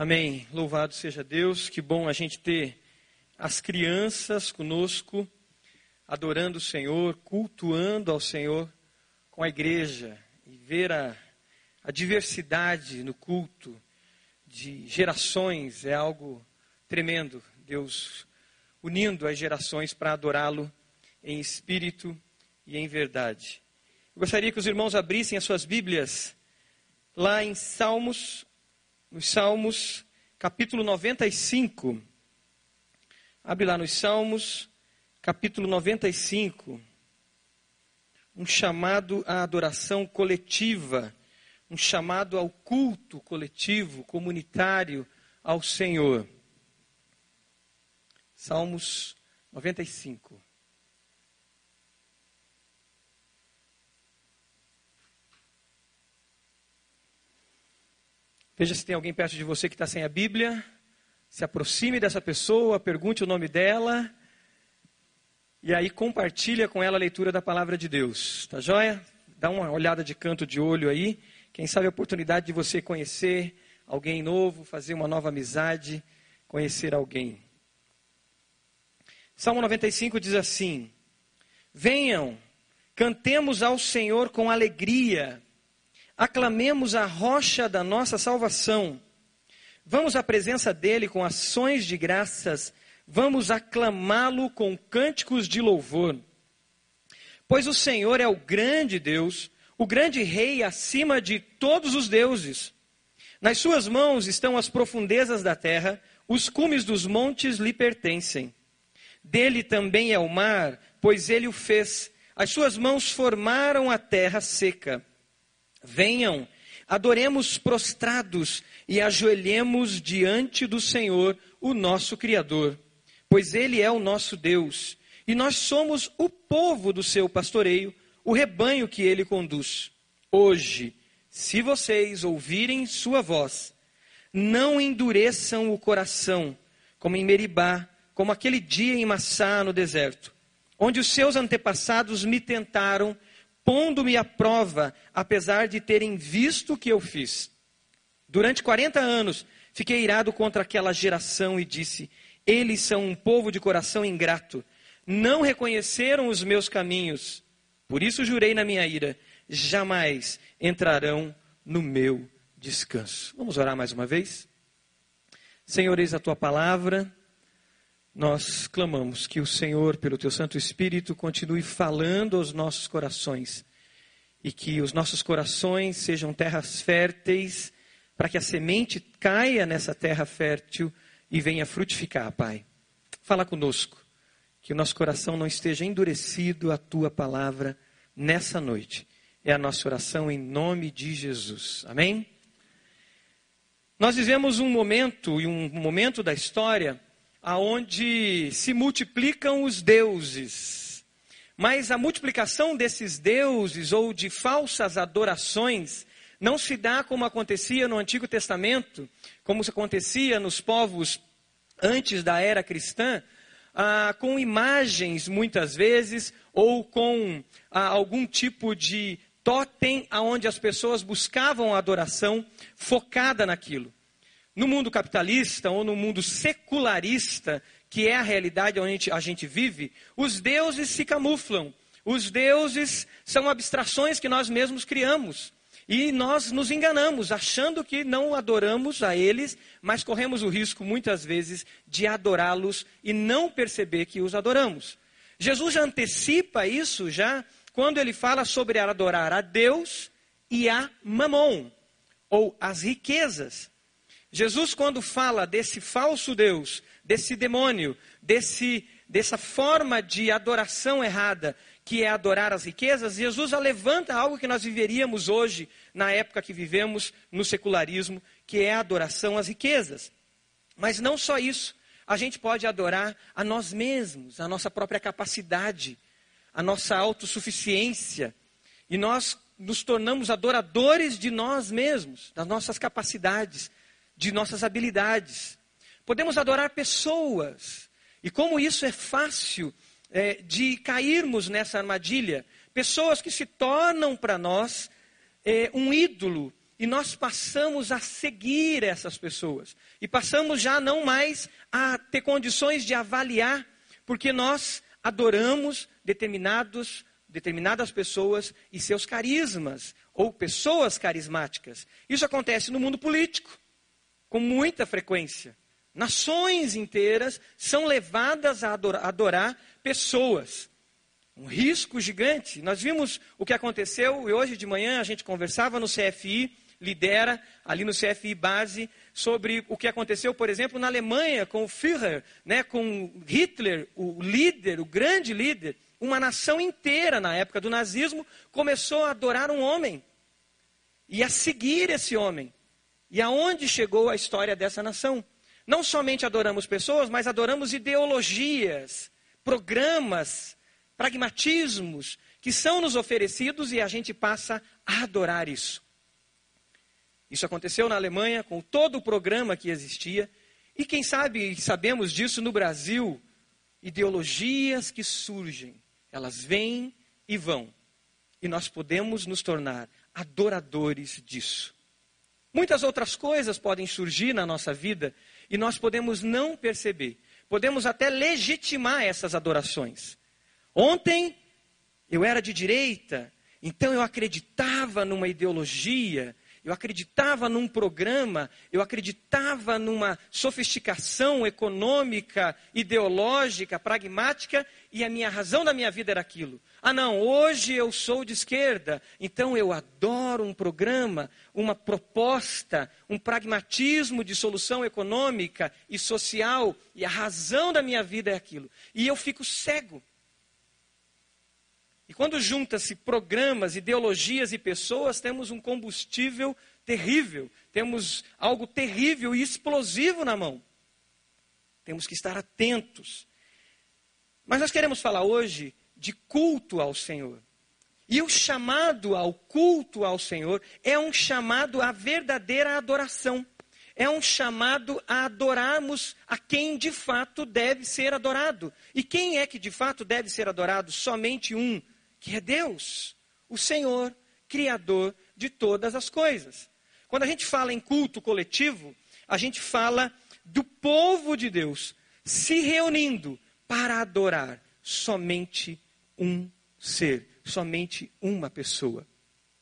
Amém. Louvado seja Deus. Que bom a gente ter as crianças conosco, adorando o Senhor, cultuando ao Senhor com a igreja e ver a, a diversidade no culto de gerações é algo tremendo. Deus unindo as gerações para adorá-lo em espírito e em verdade. Eu gostaria que os irmãos abrissem as suas Bíblias lá em Salmos nos Salmos, capítulo 95. Abre lá nos Salmos, capítulo 95. Um chamado à adoração coletiva, um chamado ao culto coletivo, comunitário ao Senhor. Salmos 95. Veja se tem alguém perto de você que está sem a Bíblia. Se aproxime dessa pessoa, pergunte o nome dela. E aí compartilha com ela a leitura da palavra de Deus. Tá joia? Dá uma olhada de canto de olho aí. Quem sabe a oportunidade de você conhecer alguém novo, fazer uma nova amizade, conhecer alguém. Salmo 95 diz assim: Venham, cantemos ao Senhor com alegria aclamemos a rocha da nossa salvação. Vamos à presença dele com ações de graças, vamos aclamá-lo com cânticos de louvor. Pois o Senhor é o grande Deus, o grande Rei acima de todos os deuses. Nas suas mãos estão as profundezas da terra, os cumes dos montes lhe pertencem. Dele também é o mar, pois ele o fez. As suas mãos formaram a terra seca. Venham, adoremos prostrados e ajoelhemos diante do Senhor, o nosso Criador, pois Ele é o nosso Deus e nós somos o povo do seu pastoreio, o rebanho que Ele conduz. Hoje, se vocês ouvirem Sua voz, não endureçam o coração, como em Meribá, como aquele dia em Massá, no deserto, onde os seus antepassados me tentaram pondo-me à prova, apesar de terem visto o que eu fiz. Durante 40 anos, fiquei irado contra aquela geração e disse: Eles são um povo de coração ingrato, não reconheceram os meus caminhos. Por isso jurei na minha ira: jamais entrarão no meu descanso. Vamos orar mais uma vez? Senhor, eis a tua palavra nós clamamos que o Senhor, pelo teu Santo Espírito, continue falando aos nossos corações e que os nossos corações sejam terras férteis para que a semente caia nessa terra fértil e venha frutificar, Pai. Fala conosco, que o nosso coração não esteja endurecido à tua palavra nessa noite. É a nossa oração em nome de Jesus. Amém? Nós vivemos um momento e um momento da história aonde se multiplicam os deuses. Mas a multiplicação desses deuses ou de falsas adorações não se dá como acontecia no Antigo Testamento, como acontecia nos povos antes da era cristã, ah, com imagens muitas vezes, ou com ah, algum tipo de totem aonde as pessoas buscavam a adoração focada naquilo. No mundo capitalista ou no mundo secularista, que é a realidade onde a gente vive, os deuses se camuflam. Os deuses são abstrações que nós mesmos criamos. E nós nos enganamos, achando que não adoramos a eles, mas corremos o risco, muitas vezes, de adorá-los e não perceber que os adoramos. Jesus já antecipa isso já quando ele fala sobre adorar a Deus e a Mamon, ou as riquezas. Jesus, quando fala desse falso Deus, desse demônio, desse, dessa forma de adoração errada, que é adorar as riquezas, Jesus levanta algo que nós viveríamos hoje, na época que vivemos no secularismo, que é a adoração às riquezas. Mas não só isso, a gente pode adorar a nós mesmos, a nossa própria capacidade, a nossa autossuficiência. E nós nos tornamos adoradores de nós mesmos, das nossas capacidades, de nossas habilidades. Podemos adorar pessoas. E como isso é fácil é, de cairmos nessa armadilha. Pessoas que se tornam para nós é, um ídolo e nós passamos a seguir essas pessoas. E passamos já não mais a ter condições de avaliar, porque nós adoramos determinados, determinadas pessoas e seus carismas, ou pessoas carismáticas. Isso acontece no mundo político, com muita frequência. Nações inteiras são levadas a adorar, pessoas. Um risco gigante. Nós vimos o que aconteceu e hoje de manhã a gente conversava no CFI lidera ali no CFI Base sobre o que aconteceu, por exemplo, na Alemanha com o Führer, né, com Hitler, o líder, o grande líder. Uma nação inteira na época do nazismo começou a adorar um homem e a seguir esse homem. E aonde chegou a história dessa nação? Não somente adoramos pessoas, mas adoramos ideologias, programas, pragmatismos que são nos oferecidos e a gente passa a adorar isso. Isso aconteceu na Alemanha com todo o programa que existia. E quem sabe, sabemos disso no Brasil, ideologias que surgem, elas vêm e vão. E nós podemos nos tornar adoradores disso. Muitas outras coisas podem surgir na nossa vida e nós podemos não perceber. Podemos até legitimar essas adorações. Ontem eu era de direita, então eu acreditava numa ideologia, eu acreditava num programa, eu acreditava numa sofisticação econômica, ideológica, pragmática, e a minha razão da minha vida era aquilo. Ah, não, hoje eu sou de esquerda, então eu adoro um programa, uma proposta, um pragmatismo de solução econômica e social, e a razão da minha vida é aquilo. E eu fico cego. E quando junta-se programas, ideologias e pessoas, temos um combustível terrível, temos algo terrível e explosivo na mão. Temos que estar atentos. Mas nós queremos falar hoje de culto ao Senhor. E o chamado ao culto ao Senhor é um chamado à verdadeira adoração. É um chamado a adorarmos a quem de fato deve ser adorado. E quem é que de fato deve ser adorado? Somente um, que é Deus, o Senhor, Criador de todas as coisas. Quando a gente fala em culto coletivo, a gente fala do povo de Deus se reunindo para adorar somente um ser, somente uma pessoa.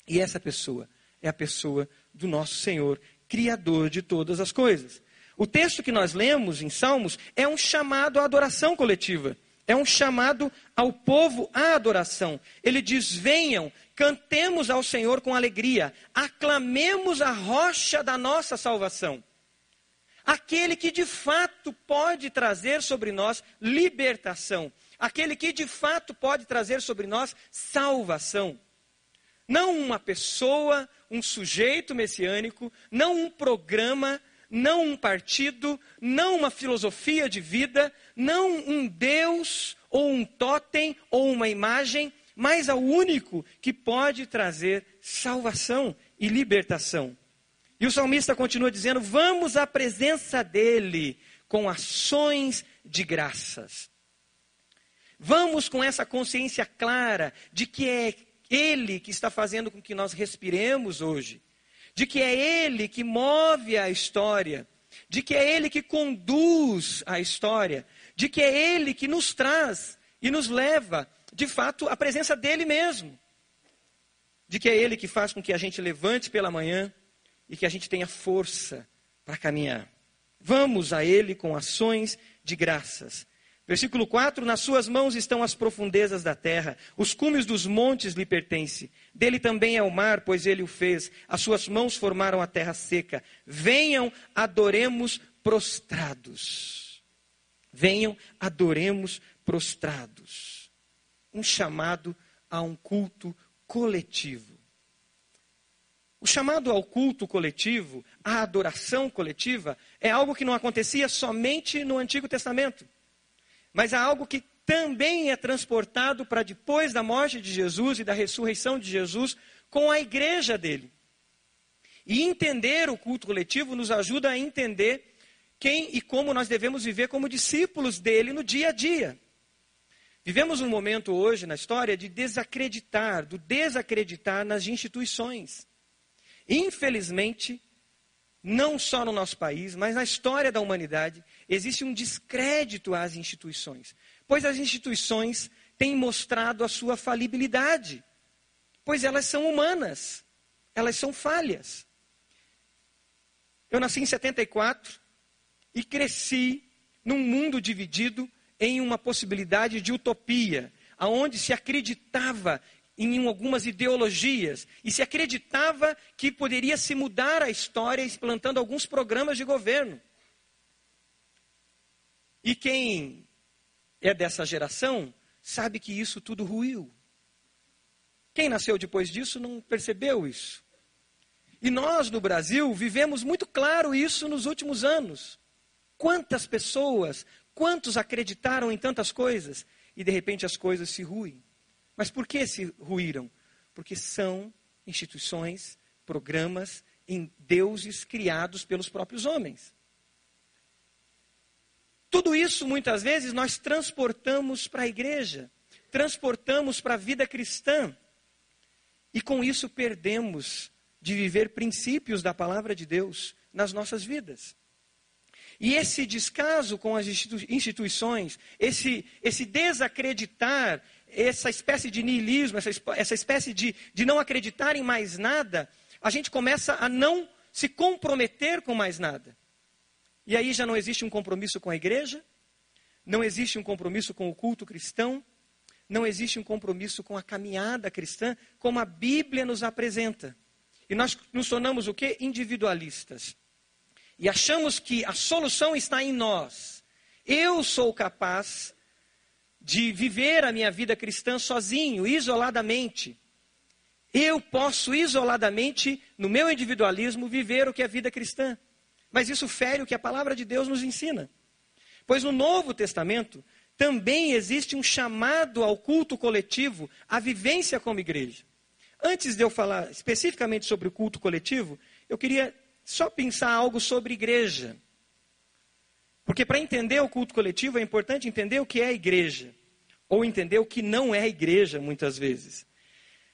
E essa pessoa é a pessoa do nosso Senhor, Criador de todas as coisas. O texto que nós lemos em Salmos é um chamado à adoração coletiva. É um chamado ao povo à adoração. Ele diz: venham, cantemos ao Senhor com alegria, aclamemos a rocha da nossa salvação. Aquele que de fato pode trazer sobre nós libertação, aquele que de fato pode trazer sobre nós salvação. Não uma pessoa, um sujeito messiânico, não um programa, não um partido, não uma filosofia de vida, não um Deus ou um totem ou uma imagem, mas ao único que pode trazer salvação e libertação. E o salmista continua dizendo: Vamos à presença dele com ações de graças. Vamos com essa consciência clara de que é ele que está fazendo com que nós respiremos hoje de que é Ele que move a história, de que é Ele que conduz a história, de que é Ele que nos traz e nos leva, de fato, à presença dEle mesmo. De que é Ele que faz com que a gente levante pela manhã e que a gente tenha força para caminhar. Vamos a Ele com ações de graças. Versículo 4: Nas suas mãos estão as profundezas da terra, os cumes dos montes lhe pertencem. Dele também é o mar, pois ele o fez. As suas mãos formaram a terra seca. Venham, adoremos prostrados. Venham, adoremos prostrados. Um chamado a um culto coletivo. O chamado ao culto coletivo, à adoração coletiva, é algo que não acontecia somente no Antigo Testamento mas há algo que também é transportado para depois da morte de Jesus e da ressurreição de Jesus com a igreja dele. E entender o culto coletivo nos ajuda a entender quem e como nós devemos viver como discípulos dele no dia a dia. Vivemos um momento hoje na história de desacreditar, do desacreditar nas instituições. Infelizmente, não só no nosso país, mas na história da humanidade, existe um descrédito às instituições, pois as instituições têm mostrado a sua falibilidade, pois elas são humanas, elas são falhas. Eu nasci em 74 e cresci num mundo dividido em uma possibilidade de utopia, aonde se acreditava em algumas ideologias e se acreditava que poderia se mudar a história implantando alguns programas de governo. E quem é dessa geração sabe que isso tudo ruiu. Quem nasceu depois disso não percebeu isso. E nós no Brasil vivemos muito claro isso nos últimos anos. Quantas pessoas, quantos acreditaram em tantas coisas e de repente as coisas se ruem. Mas por que se ruíram? Porque são instituições, programas em deuses criados pelos próprios homens. Tudo isso, muitas vezes, nós transportamos para a igreja, transportamos para a vida cristã, e com isso perdemos de viver princípios da palavra de Deus nas nossas vidas. E esse descaso com as instituições, esse, esse desacreditar, essa espécie de niilismo, essa, essa espécie de, de não acreditar em mais nada, a gente começa a não se comprometer com mais nada. E aí já não existe um compromisso com a igreja, não existe um compromisso com o culto cristão, não existe um compromisso com a caminhada cristã, como a Bíblia nos apresenta. E nós nos tornamos o quê? Individualistas. E achamos que a solução está em nós. Eu sou capaz de viver a minha vida cristã sozinho, isoladamente. Eu posso isoladamente, no meu individualismo, viver o que é a vida cristã. Mas isso fere o que a palavra de Deus nos ensina. Pois no Novo Testamento também existe um chamado ao culto coletivo, à vivência como igreja. Antes de eu falar especificamente sobre o culto coletivo, eu queria só pensar algo sobre igreja. Porque para entender o culto coletivo é importante entender o que é igreja, ou entender o que não é igreja, muitas vezes.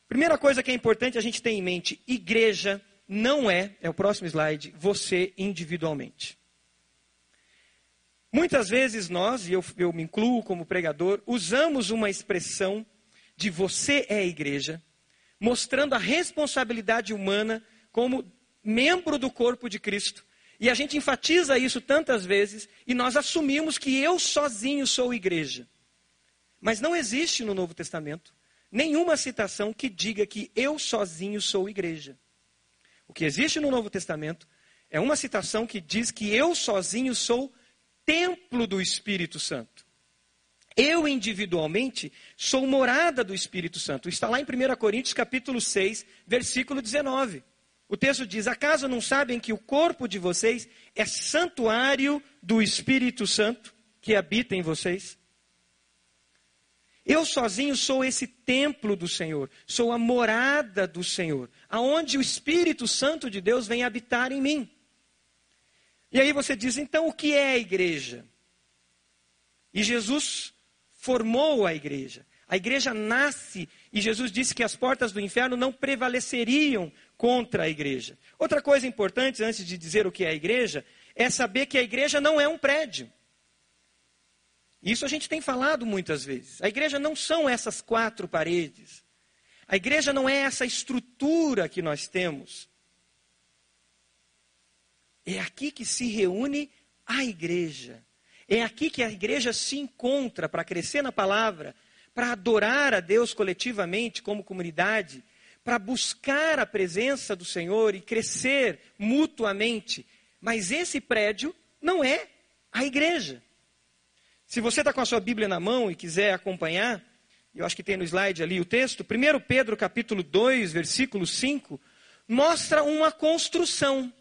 Primeira coisa que é importante a gente ter em mente: igreja não é, é o próximo slide, você individualmente. Muitas vezes nós, e eu, eu me incluo como pregador, usamos uma expressão de você é igreja, mostrando a responsabilidade humana como membro do corpo de Cristo. E a gente enfatiza isso tantas vezes e nós assumimos que eu sozinho sou igreja. Mas não existe no Novo Testamento nenhuma citação que diga que eu sozinho sou igreja. O que existe no Novo Testamento é uma citação que diz que eu sozinho sou templo do Espírito Santo. Eu individualmente sou morada do Espírito Santo. Está lá em 1 Coríntios capítulo 6, versículo 19. O texto diz: Acaso não sabem que o corpo de vocês é santuário do Espírito Santo que habita em vocês? Eu sozinho sou esse templo do Senhor, sou a morada do Senhor, aonde o Espírito Santo de Deus vem habitar em mim. E aí você diz: então o que é a igreja? E Jesus formou a igreja. A igreja nasce e Jesus disse que as portas do inferno não prevaleceriam contra a igreja. Outra coisa importante, antes de dizer o que é a igreja, é saber que a igreja não é um prédio. Isso a gente tem falado muitas vezes. A igreja não são essas quatro paredes. A igreja não é essa estrutura que nós temos. É aqui que se reúne a igreja. É aqui que a igreja se encontra para crescer na palavra, para adorar a Deus coletivamente como comunidade para buscar a presença do Senhor e crescer mutuamente. Mas esse prédio não é a igreja. Se você está com a sua Bíblia na mão e quiser acompanhar, eu acho que tem no slide ali o texto, 1 Pedro capítulo 2, versículo 5, mostra uma construção.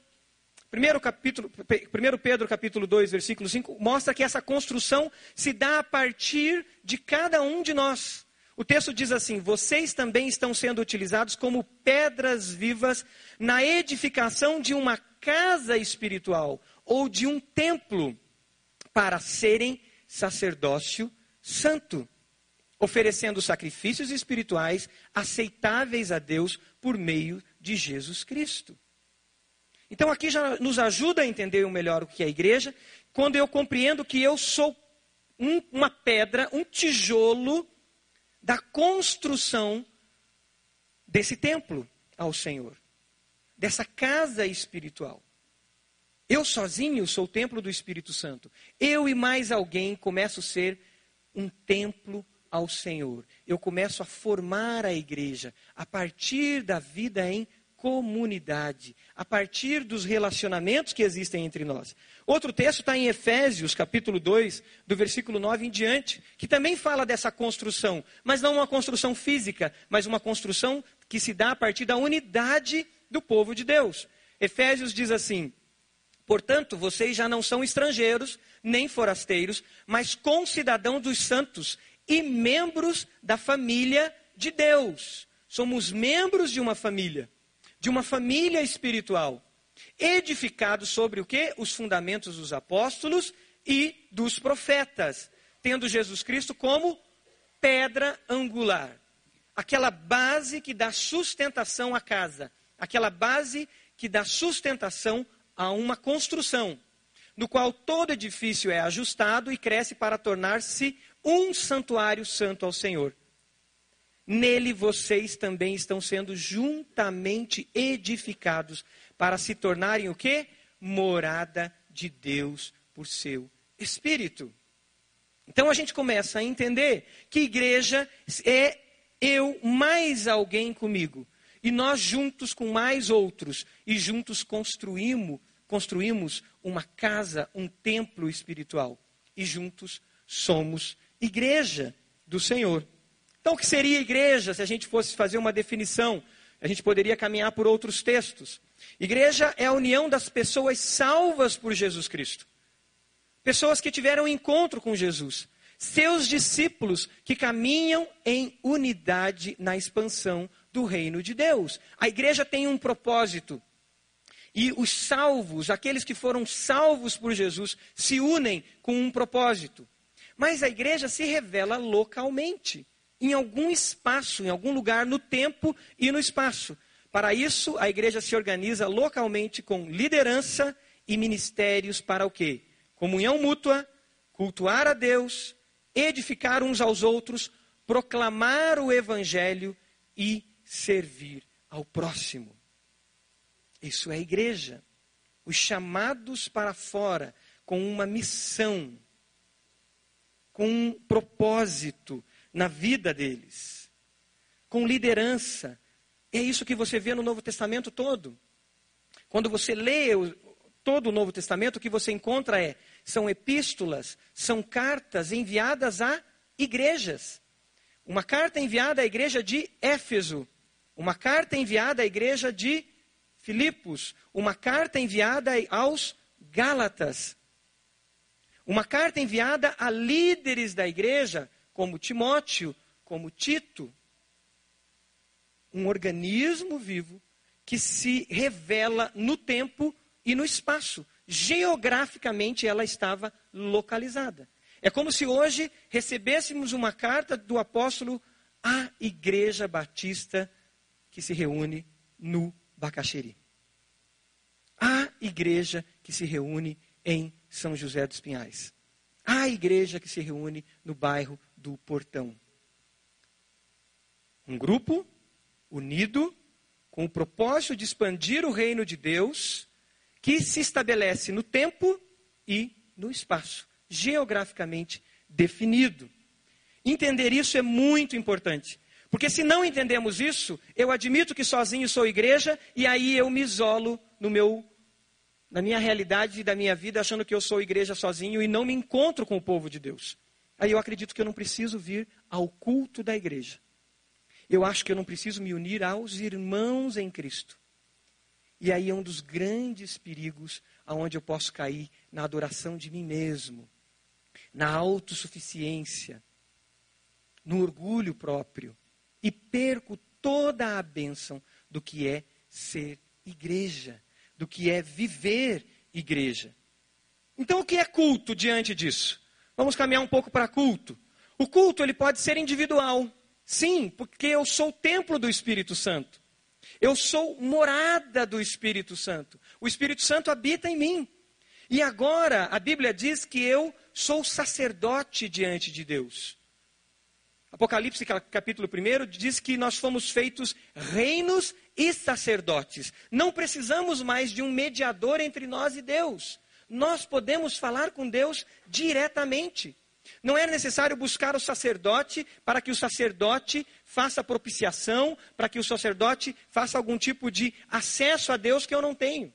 Primeiro, capítulo, 1 Pedro capítulo 2, versículo 5, mostra que essa construção se dá a partir de cada um de nós. O texto diz assim: Vocês também estão sendo utilizados como pedras vivas na edificação de uma casa espiritual ou de um templo para serem sacerdócio santo, oferecendo sacrifícios espirituais aceitáveis a Deus por meio de Jesus Cristo. Então aqui já nos ajuda a entender melhor o que é a igreja, quando eu compreendo que eu sou um, uma pedra, um tijolo da construção desse templo ao Senhor, dessa casa espiritual. Eu sozinho sou o templo do Espírito Santo. Eu e mais alguém começo a ser um templo ao Senhor. Eu começo a formar a igreja a partir da vida em comunidade, a partir dos relacionamentos que existem entre nós. Outro texto está em Efésios, capítulo 2, do versículo 9 em diante, que também fala dessa construção, mas não uma construção física, mas uma construção que se dá a partir da unidade do povo de Deus. Efésios diz assim: Portanto, vocês já não são estrangeiros, nem forasteiros, mas concidadãos dos santos e membros da família de Deus. Somos membros de uma família de uma família espiritual, edificado sobre o que? Os fundamentos dos apóstolos e dos profetas, tendo Jesus Cristo como pedra angular. Aquela base que dá sustentação à casa, aquela base que dá sustentação a uma construção, no qual todo edifício é ajustado e cresce para tornar-se um santuário santo ao Senhor. Nele vocês também estão sendo juntamente edificados para se tornarem o quê? Morada de Deus por seu Espírito. Então a gente começa a entender que igreja é eu mais alguém comigo. E nós juntos com mais outros. E juntos construímos, construímos uma casa, um templo espiritual. E juntos somos igreja do Senhor. Então, o que seria igreja se a gente fosse fazer uma definição? A gente poderia caminhar por outros textos. Igreja é a união das pessoas salvas por Jesus Cristo. Pessoas que tiveram encontro com Jesus. Seus discípulos que caminham em unidade na expansão do reino de Deus. A igreja tem um propósito. E os salvos, aqueles que foram salvos por Jesus, se unem com um propósito. Mas a igreja se revela localmente em algum espaço, em algum lugar no tempo e no espaço. Para isso, a igreja se organiza localmente com liderança e ministérios para o quê? Comunhão mútua, cultuar a Deus, edificar uns aos outros, proclamar o evangelho e servir ao próximo. Isso é igreja. Os chamados para fora com uma missão, com um propósito, na vida deles, com liderança. É isso que você vê no Novo Testamento todo. Quando você lê todo o Novo Testamento, o que você encontra é são epístolas, são cartas enviadas a igrejas. Uma carta enviada à igreja de Éfeso, uma carta enviada à igreja de Filipos, uma carta enviada aos Gálatas, uma carta enviada a líderes da igreja, como Timóteo, como Tito. Um organismo vivo que se revela no tempo e no espaço. Geograficamente ela estava localizada. É como se hoje recebêssemos uma carta do apóstolo à Igreja Batista que se reúne no Bacaxeri. A igreja que se reúne em São José dos Pinhais. A igreja que se reúne no bairro do portão. Um grupo unido com o propósito de expandir o reino de Deus, que se estabelece no tempo e no espaço, geograficamente definido. Entender isso é muito importante. Porque se não entendemos isso, eu admito que sozinho sou igreja e aí eu me isolo no meu na minha realidade da minha vida achando que eu sou igreja sozinho e não me encontro com o povo de Deus. Aí eu acredito que eu não preciso vir ao culto da igreja. Eu acho que eu não preciso me unir aos irmãos em Cristo. E aí é um dos grandes perigos aonde eu posso cair na adoração de mim mesmo, na autossuficiência, no orgulho próprio e perco toda a bênção do que é ser igreja, do que é viver igreja. Então o que é culto diante disso? Vamos caminhar um pouco para culto. O culto ele pode ser individual. Sim, porque eu sou o templo do Espírito Santo. Eu sou morada do Espírito Santo. O Espírito Santo habita em mim. E agora a Bíblia diz que eu sou sacerdote diante de Deus. Apocalipse capítulo 1 diz que nós fomos feitos reinos e sacerdotes. Não precisamos mais de um mediador entre nós e Deus. Nós podemos falar com Deus diretamente. Não é necessário buscar o sacerdote para que o sacerdote faça propiciação, para que o sacerdote faça algum tipo de acesso a Deus que eu não tenho.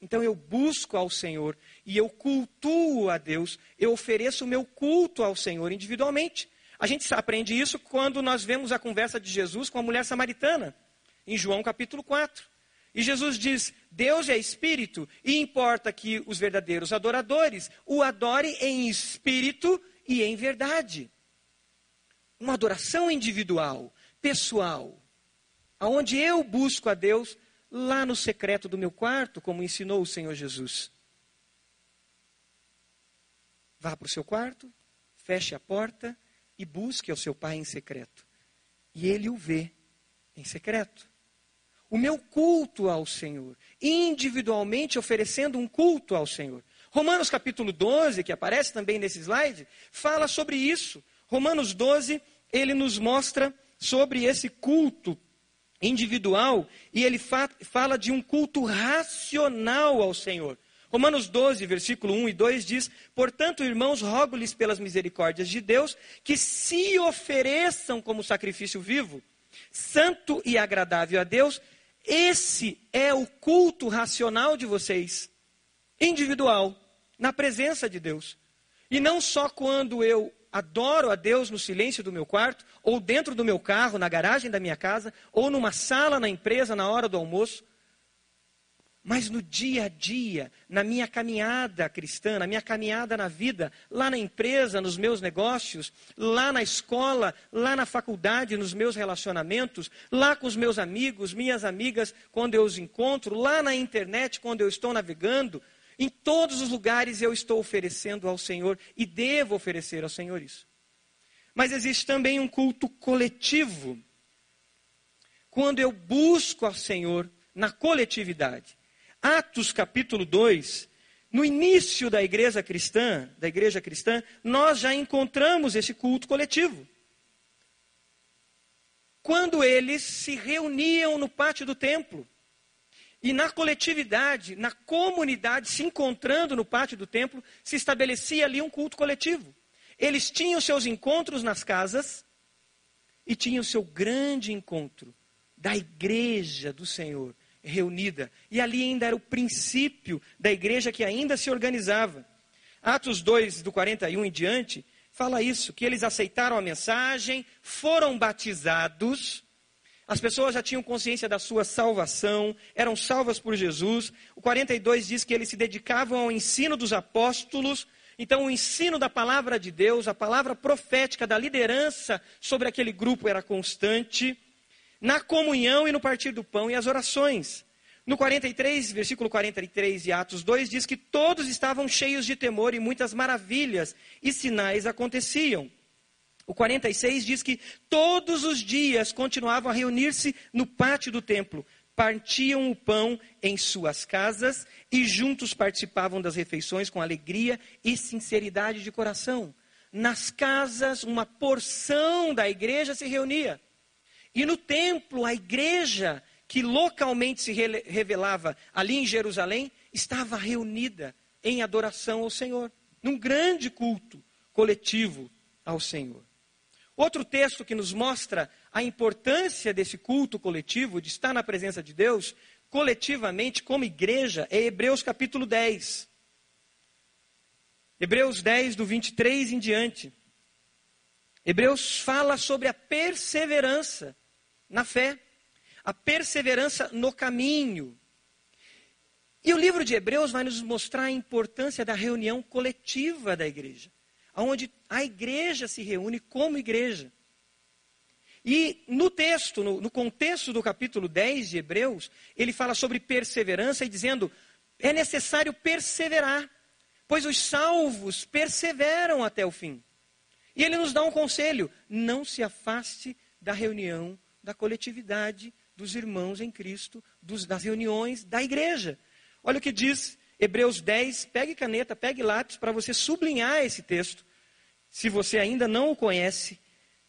Então eu busco ao Senhor e eu cultuo a Deus, eu ofereço o meu culto ao Senhor individualmente. A gente aprende isso quando nós vemos a conversa de Jesus com a mulher samaritana, em João capítulo 4. E Jesus diz: Deus é espírito e importa que os verdadeiros adoradores o adorem em espírito e em verdade. Uma adoração individual, pessoal, aonde eu busco a Deus lá no secreto do meu quarto, como ensinou o Senhor Jesus. Vá para o seu quarto, feche a porta e busque ao seu pai em secreto. E ele o vê em secreto o meu culto ao Senhor, individualmente oferecendo um culto ao Senhor. Romanos capítulo 12, que aparece também nesse slide, fala sobre isso. Romanos 12, ele nos mostra sobre esse culto individual e ele fa fala de um culto racional ao Senhor. Romanos 12, versículo 1 e 2 diz: Portanto, irmãos, rogo-lhes pelas misericórdias de Deus que se ofereçam como sacrifício vivo, santo e agradável a Deus, esse é o culto racional de vocês, individual, na presença de Deus. E não só quando eu adoro a Deus no silêncio do meu quarto, ou dentro do meu carro, na garagem da minha casa, ou numa sala na empresa na hora do almoço, mas no dia a dia, na minha caminhada cristã, na minha caminhada na vida, lá na empresa, nos meus negócios, lá na escola, lá na faculdade, nos meus relacionamentos, lá com os meus amigos, minhas amigas, quando eu os encontro, lá na internet, quando eu estou navegando, em todos os lugares eu estou oferecendo ao Senhor e devo oferecer ao Senhor isso. Mas existe também um culto coletivo. Quando eu busco ao Senhor na coletividade. Atos capítulo 2, no início da igreja cristã, da igreja cristã, nós já encontramos esse culto coletivo. Quando eles se reuniam no pátio do templo, e na coletividade, na comunidade, se encontrando no pátio do templo, se estabelecia ali um culto coletivo. Eles tinham seus encontros nas casas e tinham seu grande encontro da igreja do Senhor, reunida. E ali ainda era o princípio da igreja que ainda se organizava. Atos 2, do 41 em diante, fala isso: que eles aceitaram a mensagem, foram batizados. As pessoas já tinham consciência da sua salvação, eram salvas por Jesus. O 42 diz que eles se dedicavam ao ensino dos apóstolos. Então, o ensino da palavra de Deus, a palavra profética da liderança sobre aquele grupo era constante na comunhão e no partir do pão e as orações. No 43, versículo 43 de Atos 2, diz que todos estavam cheios de temor e muitas maravilhas e sinais aconteciam. O 46 diz que todos os dias continuavam a reunir-se no pátio do templo, partiam o pão em suas casas e juntos participavam das refeições com alegria e sinceridade de coração. Nas casas, uma porção da igreja se reunia. E no templo, a igreja que localmente se revelava ali em Jerusalém, estava reunida em adoração ao Senhor, num grande culto coletivo ao Senhor. Outro texto que nos mostra a importância desse culto coletivo, de estar na presença de Deus, coletivamente, como igreja, é Hebreus capítulo 10. Hebreus 10, do 23 em diante. Hebreus fala sobre a perseverança na fé, a perseverança no caminho. E o livro de Hebreus vai nos mostrar a importância da reunião coletiva da igreja, onde a igreja se reúne como igreja. E no texto, no, no, contexto do capítulo 10 de Hebreus, ele fala sobre perseverança e dizendo: é necessário perseverar, pois os salvos perseveram até o fim. E ele nos dá um conselho: não se afaste da reunião da coletividade dos irmãos em Cristo, dos, das reuniões da igreja. Olha o que diz Hebreus 10, pegue caneta, pegue lápis para você sublinhar esse texto. Se você ainda não o conhece,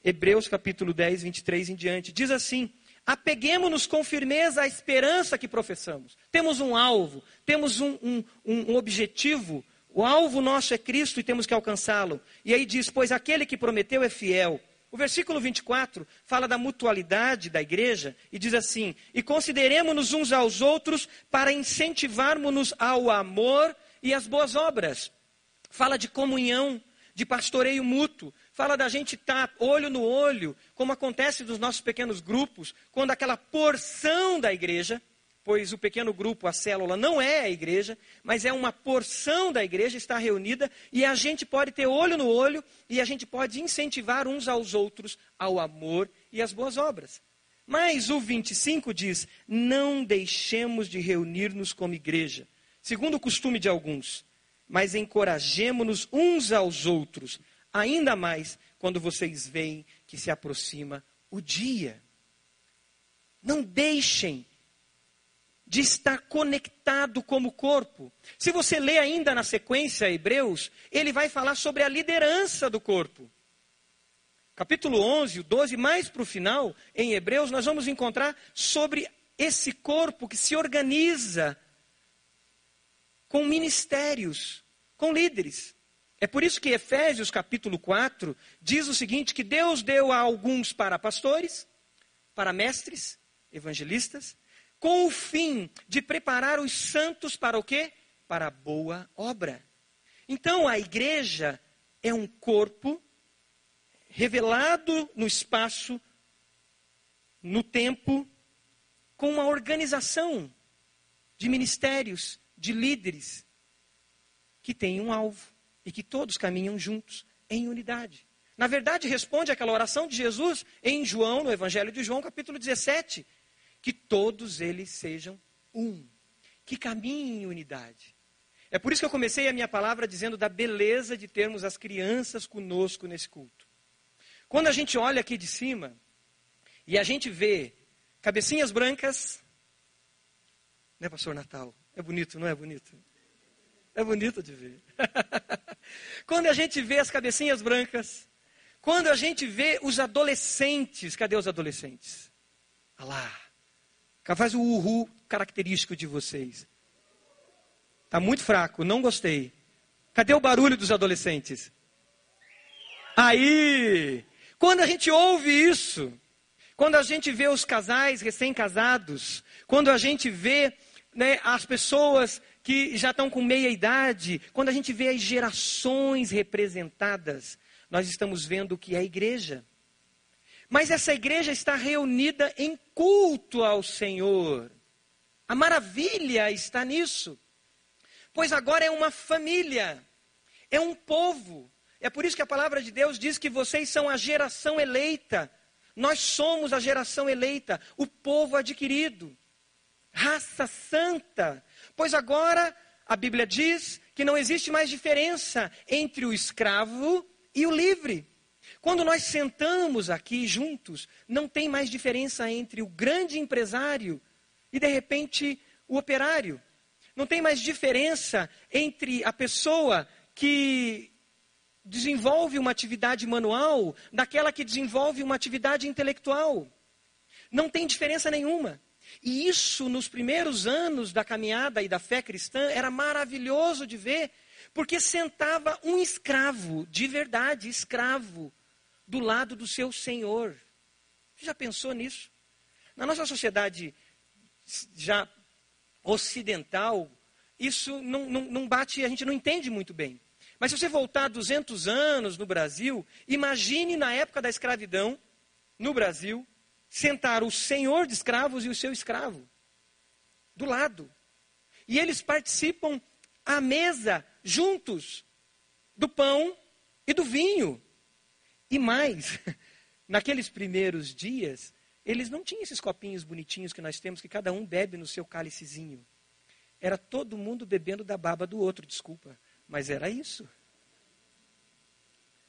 Hebreus capítulo 10, 23 em diante. Diz assim: Apeguemos-nos com firmeza à esperança que professamos. Temos um alvo, temos um, um, um objetivo. O alvo nosso é Cristo e temos que alcançá-lo. E aí diz: Pois aquele que prometeu é fiel. O versículo 24 fala da mutualidade da igreja e diz assim: E consideremos-nos uns aos outros para incentivarmos-nos ao amor e às boas obras. Fala de comunhão, de pastoreio mútuo, fala da gente estar tá olho no olho, como acontece nos nossos pequenos grupos, quando aquela porção da igreja, pois o pequeno grupo, a célula, não é a igreja, mas é uma porção da igreja, está reunida, e a gente pode ter olho no olho, e a gente pode incentivar uns aos outros ao amor e às boas obras. Mas o 25 diz: Não deixemos de reunir-nos como igreja, segundo o costume de alguns, mas encorajemo-nos uns aos outros, ainda mais quando vocês veem que se aproxima o dia. Não deixem de estar conectado como corpo. Se você lê ainda na sequência Hebreus, ele vai falar sobre a liderança do corpo. Capítulo 11, o 12, mais para o final, em Hebreus, nós vamos encontrar sobre esse corpo que se organiza com ministérios, com líderes. É por isso que Efésios capítulo 4 diz o seguinte: que Deus deu a alguns para pastores, para mestres, evangelistas, com o fim de preparar os santos para o quê? Para a boa obra. Então a igreja é um corpo revelado no espaço, no tempo, com uma organização de ministérios, de líderes, que tem um alvo e que todos caminham juntos, em unidade. Na verdade, responde àquela oração de Jesus em João, no Evangelho de João, capítulo 17: que todos eles sejam um, que caminhem em unidade. É por isso que eu comecei a minha palavra dizendo da beleza de termos as crianças conosco nesse culto. Quando a gente olha aqui de cima e a gente vê cabecinhas brancas, né, Pastor Natal? É bonito, não é bonito? É bonito de ver. quando a gente vê as cabecinhas brancas, quando a gente vê os adolescentes, cadê os adolescentes? Olha lá. Faz o uhu característico de vocês. Está muito fraco, não gostei. Cadê o barulho dos adolescentes? Aí! Quando a gente ouve isso, quando a gente vê os casais recém-casados, quando a gente vê né, as pessoas que já estão com meia idade, quando a gente vê as gerações representadas, nós estamos vendo o que é a igreja. Mas essa igreja está reunida em culto ao Senhor. A maravilha está nisso. Pois agora é uma família, é um povo. É por isso que a palavra de Deus diz que vocês são a geração eleita. Nós somos a geração eleita, o povo adquirido, raça santa, Pois agora a Bíblia diz que não existe mais diferença entre o escravo e o livre. Quando nós sentamos aqui juntos, não tem mais diferença entre o grande empresário e, de repente, o operário. Não tem mais diferença entre a pessoa que desenvolve uma atividade manual daquela que desenvolve uma atividade intelectual. Não tem diferença nenhuma. E isso, nos primeiros anos da caminhada e da fé cristã, era maravilhoso de ver, porque sentava um escravo, de verdade, escravo, do lado do seu senhor. Você já pensou nisso? Na nossa sociedade já ocidental, isso não, não, não bate, a gente não entende muito bem. Mas se você voltar 200 anos no Brasil, imagine na época da escravidão, no Brasil, sentar o senhor de escravos e o seu escravo do lado. E eles participam à mesa, juntos, do pão e do vinho. E mais, naqueles primeiros dias, eles não tinham esses copinhos bonitinhos que nós temos, que cada um bebe no seu cálicezinho. Era todo mundo bebendo da baba do outro, desculpa, mas era isso.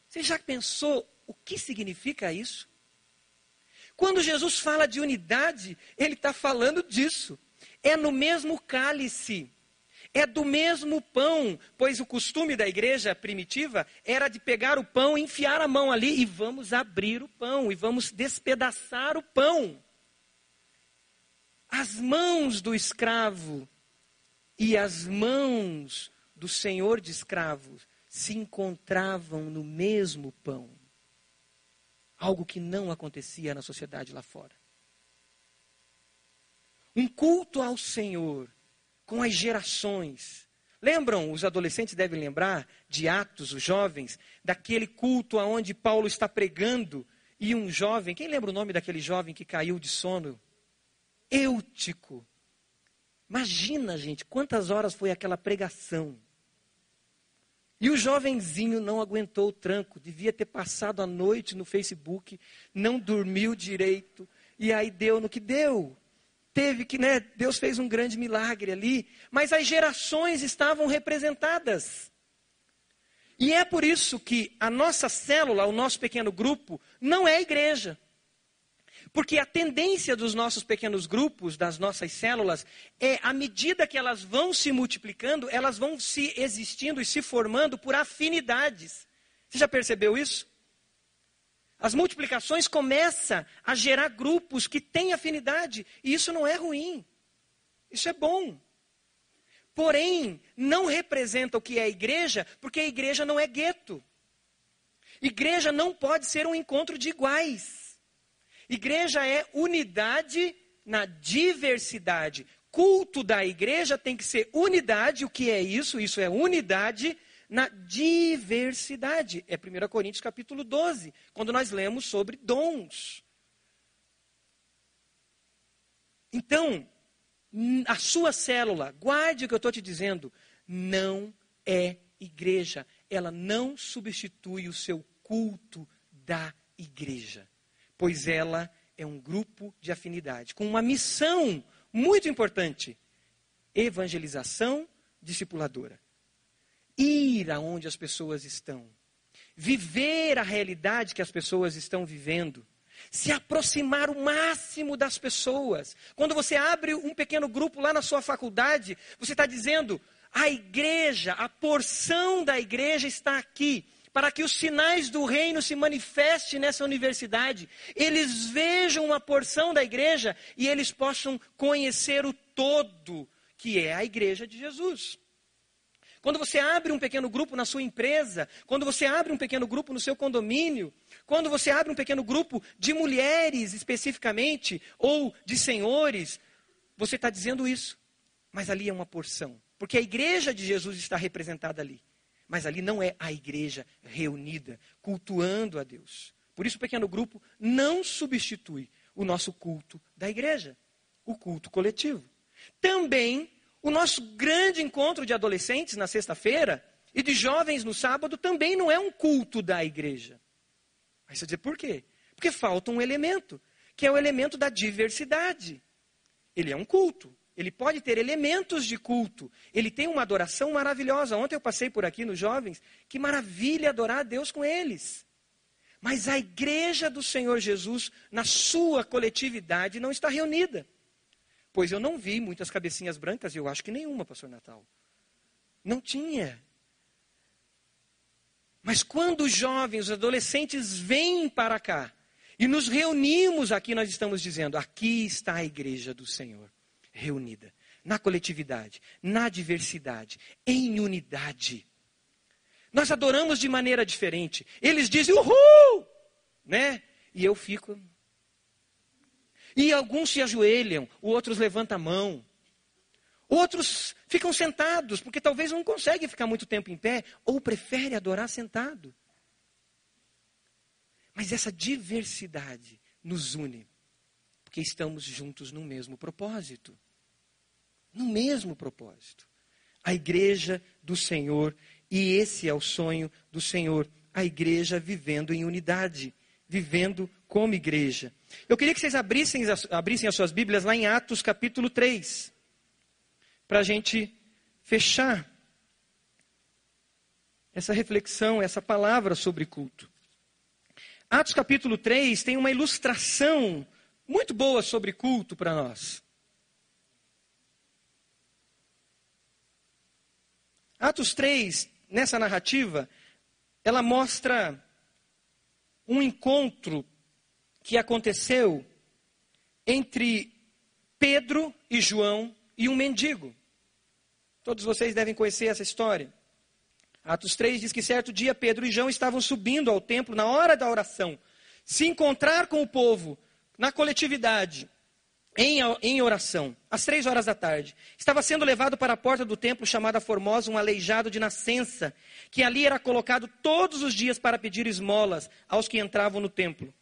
Você já pensou o que significa isso? Quando Jesus fala de unidade, ele está falando disso. É no mesmo cálice, é do mesmo pão, pois o costume da igreja primitiva era de pegar o pão, enfiar a mão ali e vamos abrir o pão e vamos despedaçar o pão. As mãos do escravo e as mãos do senhor de escravos se encontravam no mesmo pão. Algo que não acontecia na sociedade lá fora. Um culto ao Senhor com as gerações. Lembram, os adolescentes devem lembrar de Atos, os jovens, daquele culto aonde Paulo está pregando e um jovem, quem lembra o nome daquele jovem que caiu de sono? Eutico. Imagina, gente, quantas horas foi aquela pregação. E o jovenzinho não aguentou o tranco, devia ter passado a noite no Facebook, não dormiu direito, e aí deu no que deu teve que, né, Deus fez um grande milagre ali, mas as gerações estavam representadas. E é por isso que a nossa célula, o nosso pequeno grupo, não é igreja. Porque a tendência dos nossos pequenos grupos, das nossas células, é, à medida que elas vão se multiplicando, elas vão se existindo e se formando por afinidades. Você já percebeu isso? As multiplicações começam a gerar grupos que têm afinidade, e isso não é ruim. Isso é bom. Porém, não representa o que é a igreja, porque a igreja não é gueto. Igreja não pode ser um encontro de iguais. Igreja é unidade na diversidade. Culto da igreja tem que ser unidade. O que é isso? Isso é unidade na diversidade. É 1 Coríntios capítulo 12, quando nós lemos sobre dons. Então, a sua célula, guarde o que eu estou te dizendo, não é igreja. Ela não substitui o seu culto da igreja, pois ela é um grupo de afinidade, com uma missão muito importante: evangelização discipuladora ir aonde as pessoas estão, viver a realidade que as pessoas estão vivendo, se aproximar o máximo das pessoas. Quando você abre um pequeno grupo lá na sua faculdade, você está dizendo: a igreja, a porção da igreja está aqui. Para que os sinais do reino se manifestem nessa universidade, eles vejam uma porção da igreja e eles possam conhecer o todo, que é a igreja de Jesus. Quando você abre um pequeno grupo na sua empresa, quando você abre um pequeno grupo no seu condomínio, quando você abre um pequeno grupo de mulheres especificamente, ou de senhores, você está dizendo isso. Mas ali é uma porção. Porque a igreja de Jesus está representada ali. Mas ali não é a igreja reunida, cultuando a Deus. Por isso o pequeno grupo não substitui o nosso culto da igreja, o culto coletivo. Também o nosso grande encontro de adolescentes na sexta-feira e de jovens no sábado também não é um culto da igreja. Aí você diz, por quê? Porque falta um elemento, que é o elemento da diversidade. Ele é um culto. Ele pode ter elementos de culto. Ele tem uma adoração maravilhosa. Ontem eu passei por aqui nos jovens. Que maravilha adorar a Deus com eles. Mas a igreja do Senhor Jesus, na sua coletividade, não está reunida. Pois eu não vi muitas cabecinhas brancas, e eu acho que nenhuma, pastor Natal. Não tinha. Mas quando os jovens, os adolescentes vêm para cá e nos reunimos aqui, nós estamos dizendo: aqui está a igreja do Senhor, reunida, na coletividade, na diversidade, em unidade. Nós adoramos de maneira diferente. Eles dizem uhul, né? E eu fico, e alguns se ajoelham, outros levantam a mão. Outros ficam sentados, porque talvez não conseguem ficar muito tempo em pé, ou prefere adorar sentado. Mas essa diversidade nos une, porque estamos juntos no mesmo propósito. No mesmo propósito. A igreja do Senhor, e esse é o sonho do Senhor, a igreja vivendo em unidade, vivendo como igreja. Eu queria que vocês abrissem, abrissem as suas Bíblias lá em Atos capítulo 3, para a gente fechar essa reflexão, essa palavra sobre culto. Atos capítulo 3 tem uma ilustração muito boa sobre culto para nós. Atos 3, nessa narrativa, ela mostra um encontro que aconteceu entre Pedro e João e um mendigo. Todos vocês devem conhecer essa história. Atos 3 diz que certo dia Pedro e João estavam subindo ao templo na hora da oração, se encontrar com o povo na coletividade, em, em oração, às três horas da tarde. Estava sendo levado para a porta do templo chamada Formosa um aleijado de nascença, que ali era colocado todos os dias para pedir esmolas aos que entravam no templo.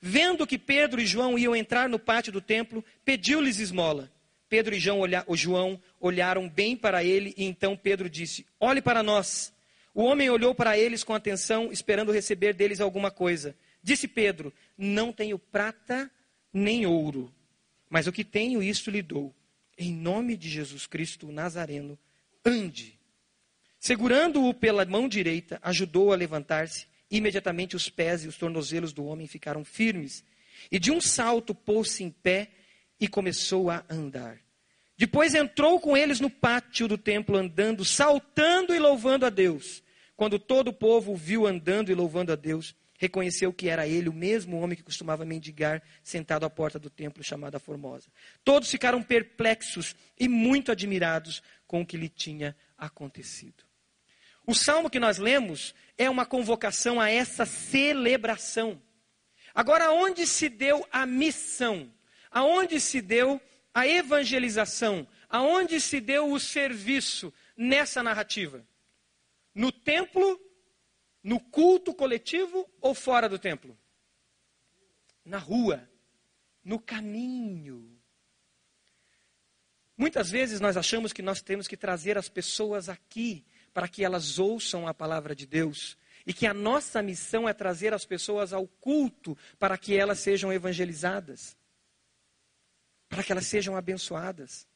Vendo que Pedro e João iam entrar no pátio do templo, pediu-lhes esmola. Pedro e João, olha, João olharam bem para ele e então Pedro disse: Olhe para nós. O homem olhou para eles com atenção, esperando receber deles alguma coisa. Disse Pedro: Não tenho prata nem ouro, mas o que tenho, isto lhe dou. Em nome de Jesus Cristo o Nazareno, ande. Segurando-o pela mão direita, ajudou-o a levantar-se. Imediatamente os pés e os tornozelos do homem ficaram firmes. E de um salto pôs-se em pé e começou a andar. Depois entrou com eles no pátio do templo, andando, saltando e louvando a Deus. Quando todo o povo o viu andando e louvando a Deus, reconheceu que era ele o mesmo homem que costumava mendigar sentado à porta do templo chamada Formosa. Todos ficaram perplexos e muito admirados com o que lhe tinha acontecido. O salmo que nós lemos é uma convocação a essa celebração. Agora, onde se deu a missão? Aonde se deu a evangelização? Aonde se deu o serviço nessa narrativa? No templo no culto coletivo ou fora do templo? Na rua, no caminho. Muitas vezes nós achamos que nós temos que trazer as pessoas aqui para que elas ouçam a palavra de Deus e que a nossa missão é trazer as pessoas ao culto para que elas sejam evangelizadas, para que elas sejam abençoadas.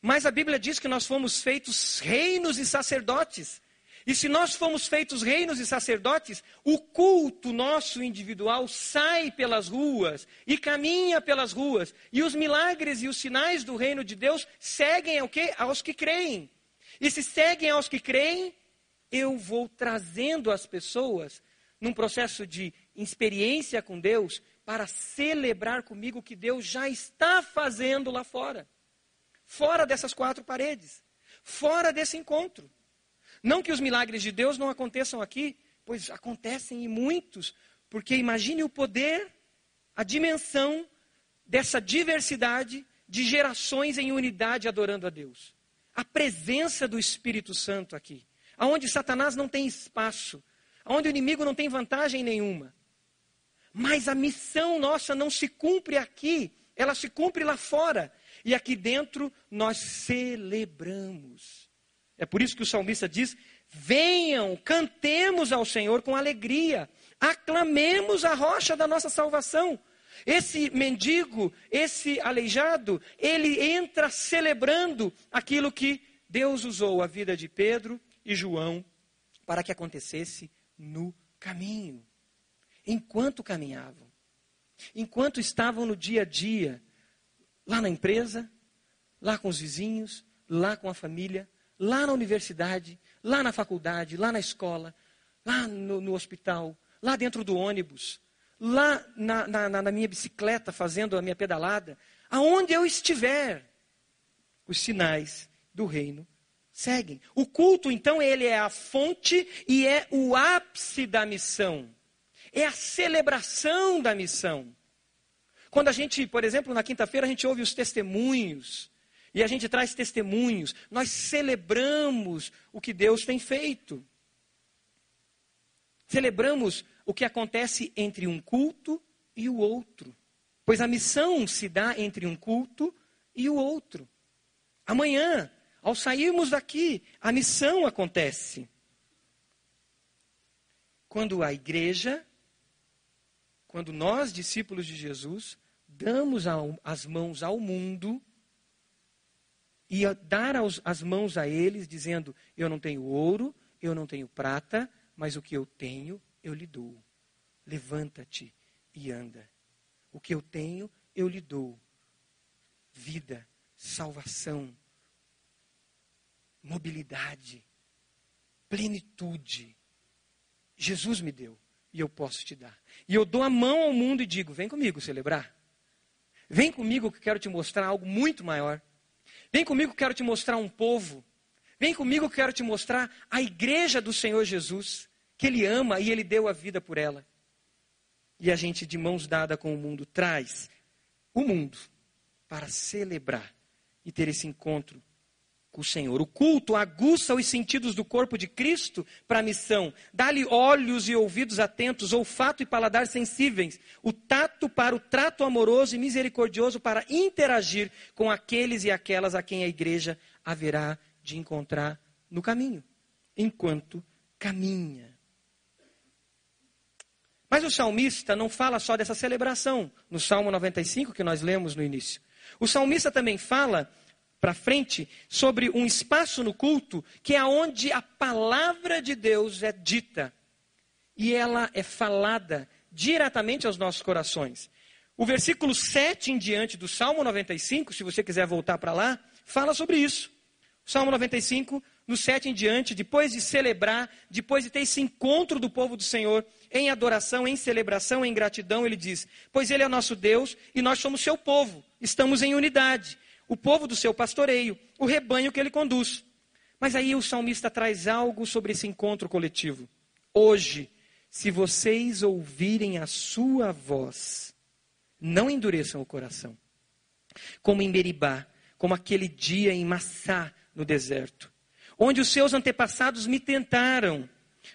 Mas a Bíblia diz que nós fomos feitos reinos e sacerdotes. E se nós fomos feitos reinos e sacerdotes, o culto nosso individual sai pelas ruas e caminha pelas ruas. E os milagres e os sinais do reino de Deus seguem ao quê? aos que creem. E se seguem aos que creem, eu vou trazendo as pessoas num processo de experiência com Deus para celebrar comigo o que Deus já está fazendo lá fora. Fora dessas quatro paredes. Fora desse encontro. Não que os milagres de Deus não aconteçam aqui, pois acontecem e muitos, porque imagine o poder, a dimensão dessa diversidade de gerações em unidade adorando a Deus. A presença do Espírito Santo aqui, aonde Satanás não tem espaço, aonde o inimigo não tem vantagem nenhuma. Mas a missão nossa não se cumpre aqui, ela se cumpre lá fora. E aqui dentro nós celebramos. É por isso que o salmista diz: venham, cantemos ao Senhor com alegria, aclamemos a rocha da nossa salvação. Esse mendigo, esse aleijado, ele entra celebrando aquilo que Deus usou a vida de Pedro e João para que acontecesse no caminho. Enquanto caminhavam, enquanto estavam no dia a dia, lá na empresa, lá com os vizinhos, lá com a família, lá na universidade, lá na faculdade, lá na escola, lá no, no hospital, lá dentro do ônibus, lá na, na, na minha bicicleta fazendo a minha pedalada, aonde eu estiver, os sinais do reino seguem. O culto, então, ele é a fonte e é o ápice da missão. É a celebração da missão. Quando a gente, por exemplo, na quinta-feira, a gente ouve os testemunhos e a gente traz testemunhos, nós celebramos o que Deus tem feito. Celebramos o que acontece entre um culto e o outro. Pois a missão se dá entre um culto e o outro. Amanhã, ao sairmos daqui, a missão acontece. Quando a igreja, quando nós, discípulos de Jesus, damos as mãos ao mundo e dar as mãos a eles, dizendo: Eu não tenho ouro, eu não tenho prata, mas o que eu tenho, eu lhe dou. levanta-te e anda. O que eu tenho, eu lhe dou. Vida, salvação, mobilidade, plenitude. Jesus me deu e eu posso te dar. E eu dou a mão ao mundo e digo: vem comigo celebrar. Vem comigo que quero te mostrar algo muito maior. Vem comigo que quero te mostrar um povo. Vem comigo que quero te mostrar a igreja do Senhor Jesus, que Ele ama e Ele deu a vida por ela. E a gente, de mãos dadas com o mundo, traz o mundo para celebrar e ter esse encontro com o Senhor. O culto aguça os sentidos do corpo de Cristo para a missão. Dá-lhe olhos e ouvidos atentos, olfato e paladar sensíveis, o tato para o trato amoroso e misericordioso para interagir com aqueles e aquelas a quem a igreja haverá de encontrar no caminho, enquanto caminha. Mas o salmista não fala só dessa celebração, no Salmo 95 que nós lemos no início. O salmista também fala para frente sobre um espaço no culto que é onde a palavra de Deus é dita e ela é falada diretamente aos nossos corações. O versículo 7 em diante do Salmo 95, se você quiser voltar para lá, fala sobre isso. Salmo 95, no 7 em diante, depois de celebrar, depois de ter esse encontro do povo do Senhor em adoração, em celebração, em gratidão, ele diz: Pois Ele é nosso Deus e nós somos seu povo, estamos em unidade o povo do seu pastoreio, o rebanho que ele conduz. Mas aí o salmista traz algo sobre esse encontro coletivo. Hoje, se vocês ouvirem a sua voz, não endureçam o coração. Como em Meribá, como aquele dia em Massá, no deserto, onde os seus antepassados me tentaram,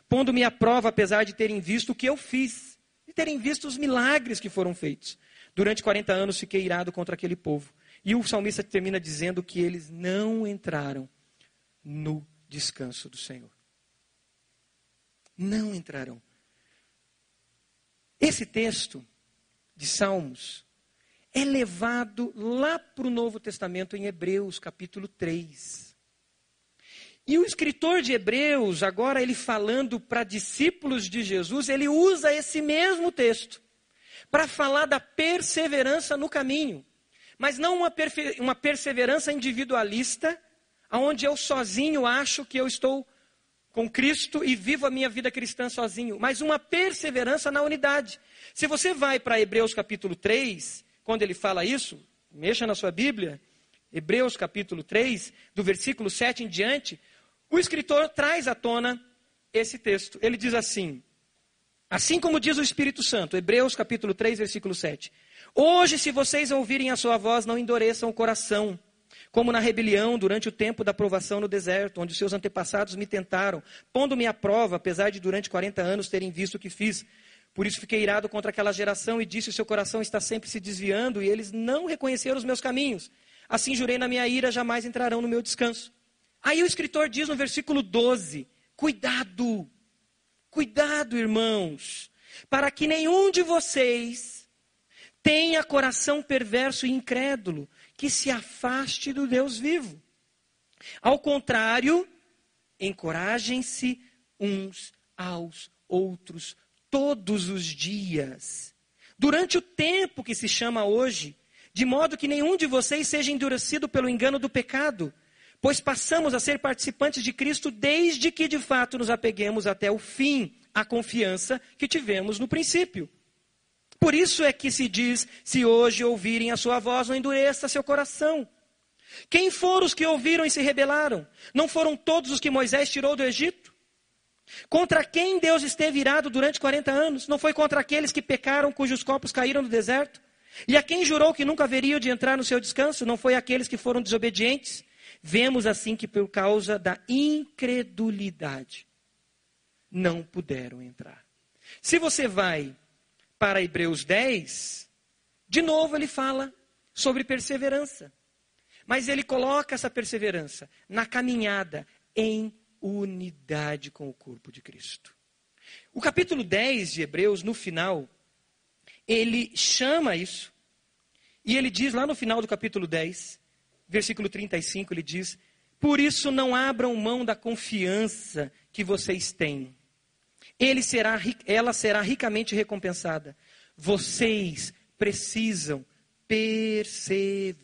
pondo-me à prova, apesar de terem visto o que eu fiz, de terem visto os milagres que foram feitos. Durante 40 anos fiquei irado contra aquele povo. E o salmista termina dizendo que eles não entraram no descanso do Senhor. Não entrarão. Esse texto de Salmos é levado lá para o Novo Testamento em Hebreus, capítulo 3. E o escritor de Hebreus, agora ele falando para discípulos de Jesus, ele usa esse mesmo texto para falar da perseverança no caminho. Mas não uma, uma perseverança individualista, onde eu sozinho acho que eu estou com Cristo e vivo a minha vida cristã sozinho, mas uma perseverança na unidade. Se você vai para Hebreus capítulo 3, quando ele fala isso, mexa na sua Bíblia, Hebreus capítulo 3, do versículo 7 em diante, o escritor traz à tona esse texto. Ele diz assim: Assim como diz o Espírito Santo, Hebreus capítulo 3, versículo 7. Hoje, se vocês ouvirem a sua voz, não endureçam o coração, como na rebelião durante o tempo da provação no deserto, onde seus antepassados me tentaram, pondo-me à prova, apesar de durante 40 anos terem visto o que fiz. Por isso fiquei irado contra aquela geração e disse: o seu coração está sempre se desviando e eles não reconheceram os meus caminhos. Assim jurei na minha ira, jamais entrarão no meu descanso. Aí o escritor diz no versículo 12: Cuidado, cuidado, irmãos, para que nenhum de vocês tenha coração perverso e incrédulo, que se afaste do Deus vivo. Ao contrário, encorajem-se uns aos outros todos os dias, durante o tempo que se chama hoje, de modo que nenhum de vocês seja endurecido pelo engano do pecado, pois passamos a ser participantes de Cristo desde que de fato nos apeguemos até o fim à confiança que tivemos no princípio. Por isso é que se diz: se hoje ouvirem a sua voz, não endureça seu coração. Quem foram os que ouviram e se rebelaram? Não foram todos os que Moisés tirou do Egito? Contra quem Deus esteve irado durante 40 anos? Não foi contra aqueles que pecaram, cujos corpos caíram no deserto? E a quem jurou que nunca haveriam de entrar no seu descanso? Não foi aqueles que foram desobedientes? Vemos assim que por causa da incredulidade não puderam entrar. Se você vai para Hebreus 10, de novo ele fala sobre perseverança. Mas ele coloca essa perseverança na caminhada em unidade com o corpo de Cristo. O capítulo 10 de Hebreus, no final, ele chama isso, e ele diz lá no final do capítulo 10, versículo 35, ele diz: Por isso não abram mão da confiança que vocês têm Ele será, ela será ricamente recompensada. Vocês precisam perseverar.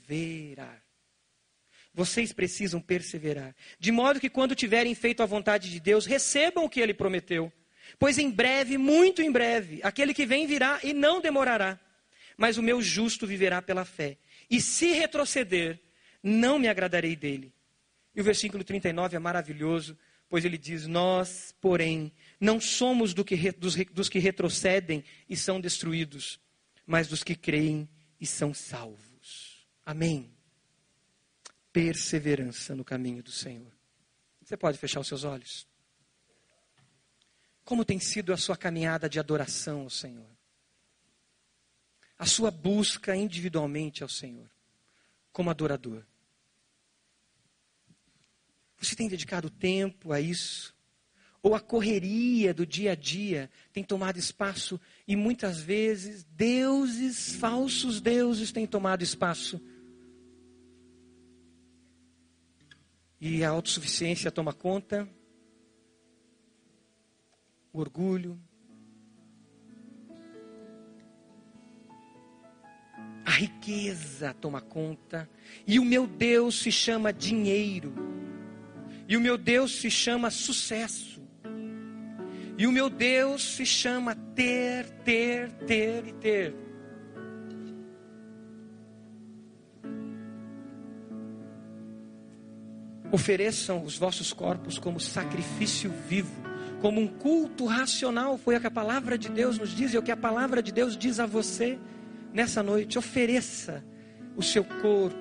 Vocês precisam perseverar. De modo que quando tiverem feito a vontade de Deus, recebam o que ele prometeu. Pois em breve, muito em breve, aquele que vem virá e não demorará. Mas o meu justo viverá pela fé. E se retroceder, não me agradarei dele. E o versículo 39 é maravilhoso, pois ele diz: Nós, porém, não somos do que, dos, dos que retrocedem e são destruídos, mas dos que creem e são salvos. Amém. Perseverança no caminho do Senhor. Você pode fechar os seus olhos? Como tem sido a sua caminhada de adoração ao Senhor? A sua busca individualmente ao Senhor, como adorador. Você tem dedicado tempo a isso? Ou a correria do dia a dia tem tomado espaço e muitas vezes deuses, falsos deuses, têm tomado espaço? E a autossuficiência toma conta? o orgulho, a riqueza toma conta, e o meu Deus se chama dinheiro, e o meu Deus se chama sucesso, e o meu Deus se chama ter, ter, ter e ter. Ofereçam os vossos corpos como sacrifício vivo como um culto racional, foi o que a palavra de Deus nos diz e é o que a palavra de Deus diz a você nessa noite. Ofereça o seu corpo,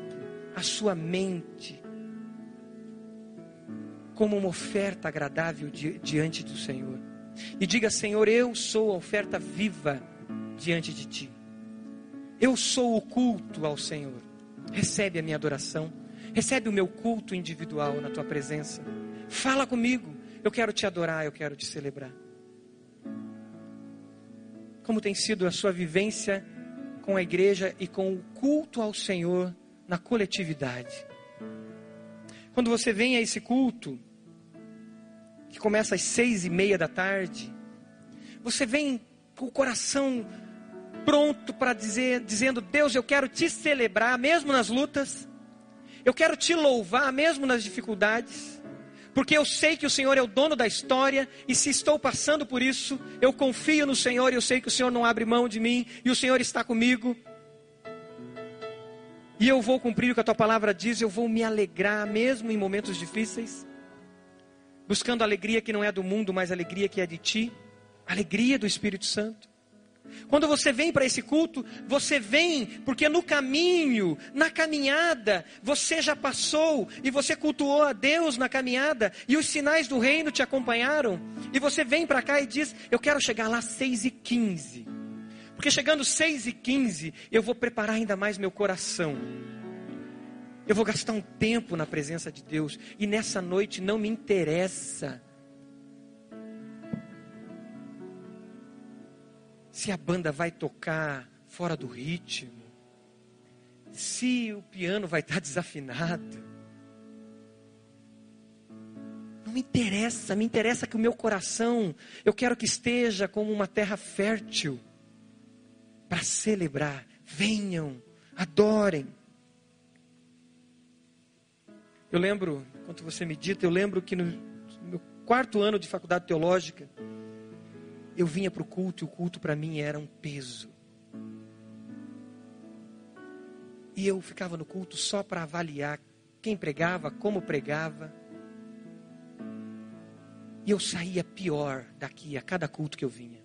a sua mente, como uma oferta agradável di diante do Senhor. E diga: Senhor, eu sou a oferta viva diante de ti. Eu sou o culto ao Senhor. Recebe a minha adoração. Recebe o meu culto individual na tua presença. Fala comigo. Eu quero te adorar, eu quero te celebrar. Como tem sido a sua vivência com a igreja e com o culto ao Senhor na coletividade? Quando você vem a esse culto, que começa às seis e meia da tarde, você vem com o coração pronto para dizer, dizendo: Deus, eu quero te celebrar, mesmo nas lutas, eu quero te louvar, mesmo nas dificuldades porque eu sei que o Senhor é o dono da história, e se estou passando por isso, eu confio no Senhor e eu sei que o Senhor não abre mão de mim, e o Senhor está comigo. E eu vou cumprir o que a tua palavra diz, eu vou me alegrar mesmo em momentos difíceis, buscando alegria que não é do mundo, mas alegria que é de ti, alegria do Espírito Santo. Quando você vem para esse culto, você vem porque no caminho, na caminhada, você já passou e você cultuou a Deus na caminhada e os sinais do reino te acompanharam. E você vem para cá e diz: Eu quero chegar lá às 6 e 15 Porque chegando 6 e 15 eu vou preparar ainda mais meu coração. Eu vou gastar um tempo na presença de Deus. E nessa noite não me interessa se a banda vai tocar fora do ritmo, se o piano vai estar desafinado. Não me interessa, me interessa que o meu coração, eu quero que esteja como uma terra fértil para celebrar. Venham, adorem. Eu lembro, enquanto você medita, eu lembro que no meu quarto ano de faculdade teológica, eu vinha para o culto e o culto para mim era um peso. E eu ficava no culto só para avaliar quem pregava, como pregava. E eu saía pior daqui a cada culto que eu vinha.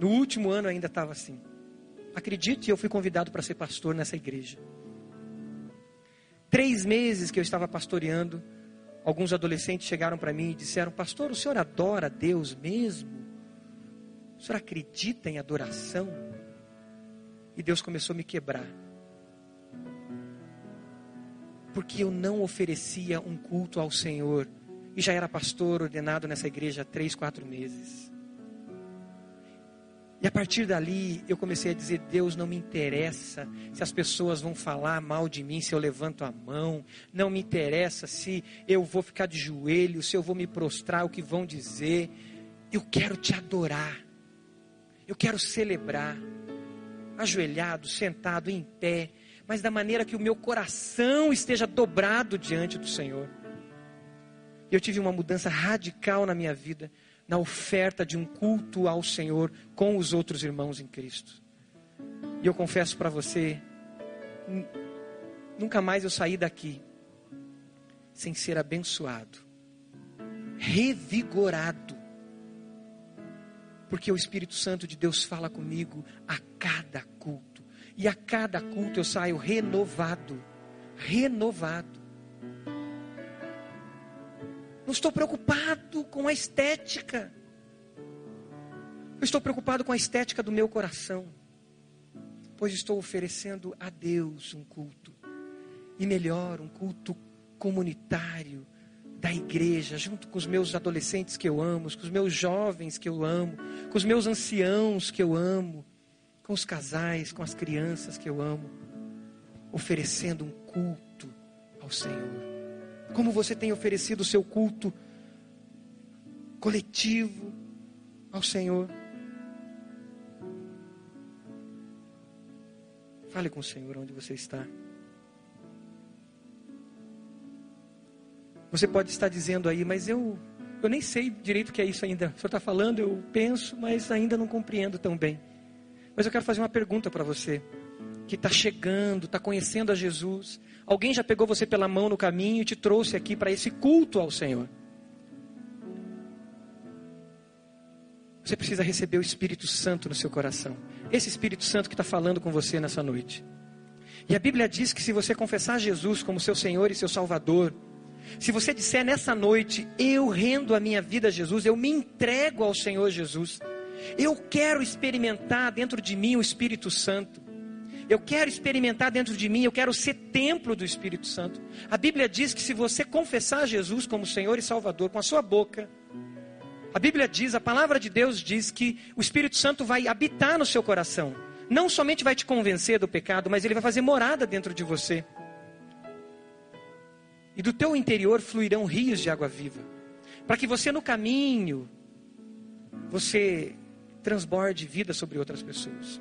No último ano ainda estava assim. Acredite, eu fui convidado para ser pastor nessa igreja. Três meses que eu estava pastoreando, Alguns adolescentes chegaram para mim e disseram: Pastor, o senhor adora Deus mesmo? O senhor acredita em adoração? E Deus começou a me quebrar. Porque eu não oferecia um culto ao Senhor. E já era pastor ordenado nessa igreja há três, quatro meses. E a partir dali eu comecei a dizer: Deus não me interessa se as pessoas vão falar mal de mim, se eu levanto a mão, não me interessa se eu vou ficar de joelho, se eu vou me prostrar, o que vão dizer. Eu quero te adorar, eu quero celebrar, ajoelhado, sentado, em pé, mas da maneira que o meu coração esteja dobrado diante do Senhor. Eu tive uma mudança radical na minha vida na oferta de um culto ao Senhor com os outros irmãos em Cristo. E eu confesso para você, nunca mais eu saí daqui sem ser abençoado, revigorado, porque o Espírito Santo de Deus fala comigo a cada culto, e a cada culto eu saio renovado, renovado. Não estou preocupado com a estética. Eu estou preocupado com a estética do meu coração. Pois estou oferecendo a Deus um culto. E melhor, um culto comunitário da igreja, junto com os meus adolescentes que eu amo, com os meus jovens que eu amo, com os meus anciãos que eu amo, com os casais, com as crianças que eu amo, oferecendo um culto ao Senhor. Como você tem oferecido o seu culto coletivo ao Senhor? Fale com o Senhor onde você está. Você pode estar dizendo aí, mas eu, eu nem sei direito o que é isso ainda. O senhor está falando, eu penso, mas ainda não compreendo tão bem. Mas eu quero fazer uma pergunta para você, que está chegando, está conhecendo a Jesus, Alguém já pegou você pela mão no caminho e te trouxe aqui para esse culto ao Senhor. Você precisa receber o Espírito Santo no seu coração. Esse Espírito Santo que está falando com você nessa noite. E a Bíblia diz que se você confessar Jesus como seu Senhor e seu Salvador, se você disser nessa noite, eu rendo a minha vida a Jesus, eu me entrego ao Senhor Jesus, eu quero experimentar dentro de mim o Espírito Santo. Eu quero experimentar dentro de mim, eu quero ser templo do Espírito Santo. A Bíblia diz que se você confessar Jesus como Senhor e Salvador com a sua boca, a Bíblia diz, a palavra de Deus diz que o Espírito Santo vai habitar no seu coração. Não somente vai te convencer do pecado, mas ele vai fazer morada dentro de você. E do teu interior fluirão rios de água viva, para que você no caminho você transborde vida sobre outras pessoas.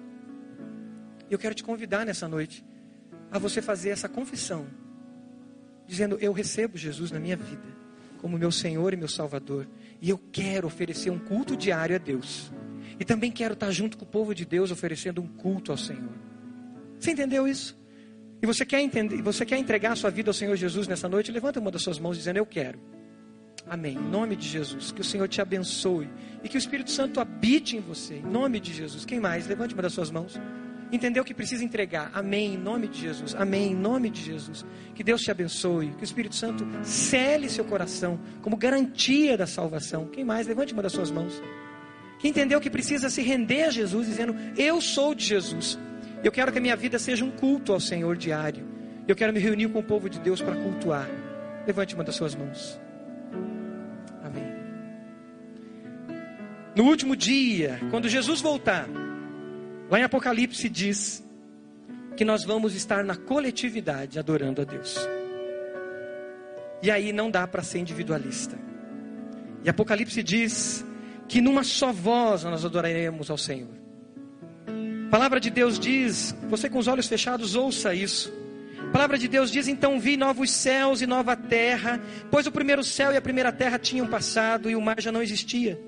E eu quero te convidar nessa noite a você fazer essa confissão, dizendo: Eu recebo Jesus na minha vida como meu Senhor e meu Salvador, e eu quero oferecer um culto diário a Deus. E também quero estar junto com o povo de Deus oferecendo um culto ao Senhor. Você entendeu isso? E você quer entender, você quer entregar a sua vida ao Senhor Jesus nessa noite? Levanta uma das suas mãos dizendo: Eu quero. Amém. Em nome de Jesus. Que o Senhor te abençoe. E que o Espírito Santo habite em você. Em nome de Jesus. Quem mais? Levante uma das suas mãos entendeu que precisa entregar. Amém, em nome de Jesus. Amém, em nome de Jesus. Que Deus te abençoe. Que o Espírito Santo cele seu coração como garantia da salvação. Quem mais? Levante uma das suas mãos. Que entendeu que precisa se render a Jesus, dizendo: Eu sou de Jesus. Eu quero que a minha vida seja um culto ao Senhor diário. Eu quero me reunir com o povo de Deus para cultuar. Levante uma das suas mãos. Amém. No último dia, quando Jesus voltar, Lá em Apocalipse diz que nós vamos estar na coletividade adorando a Deus. E aí não dá para ser individualista. E Apocalipse diz que numa só voz nós adoraremos ao Senhor. A palavra de Deus diz, você com os olhos fechados ouça isso. A palavra de Deus diz: Então vi novos céus e nova terra, pois o primeiro céu e a primeira terra tinham passado e o mar já não existia.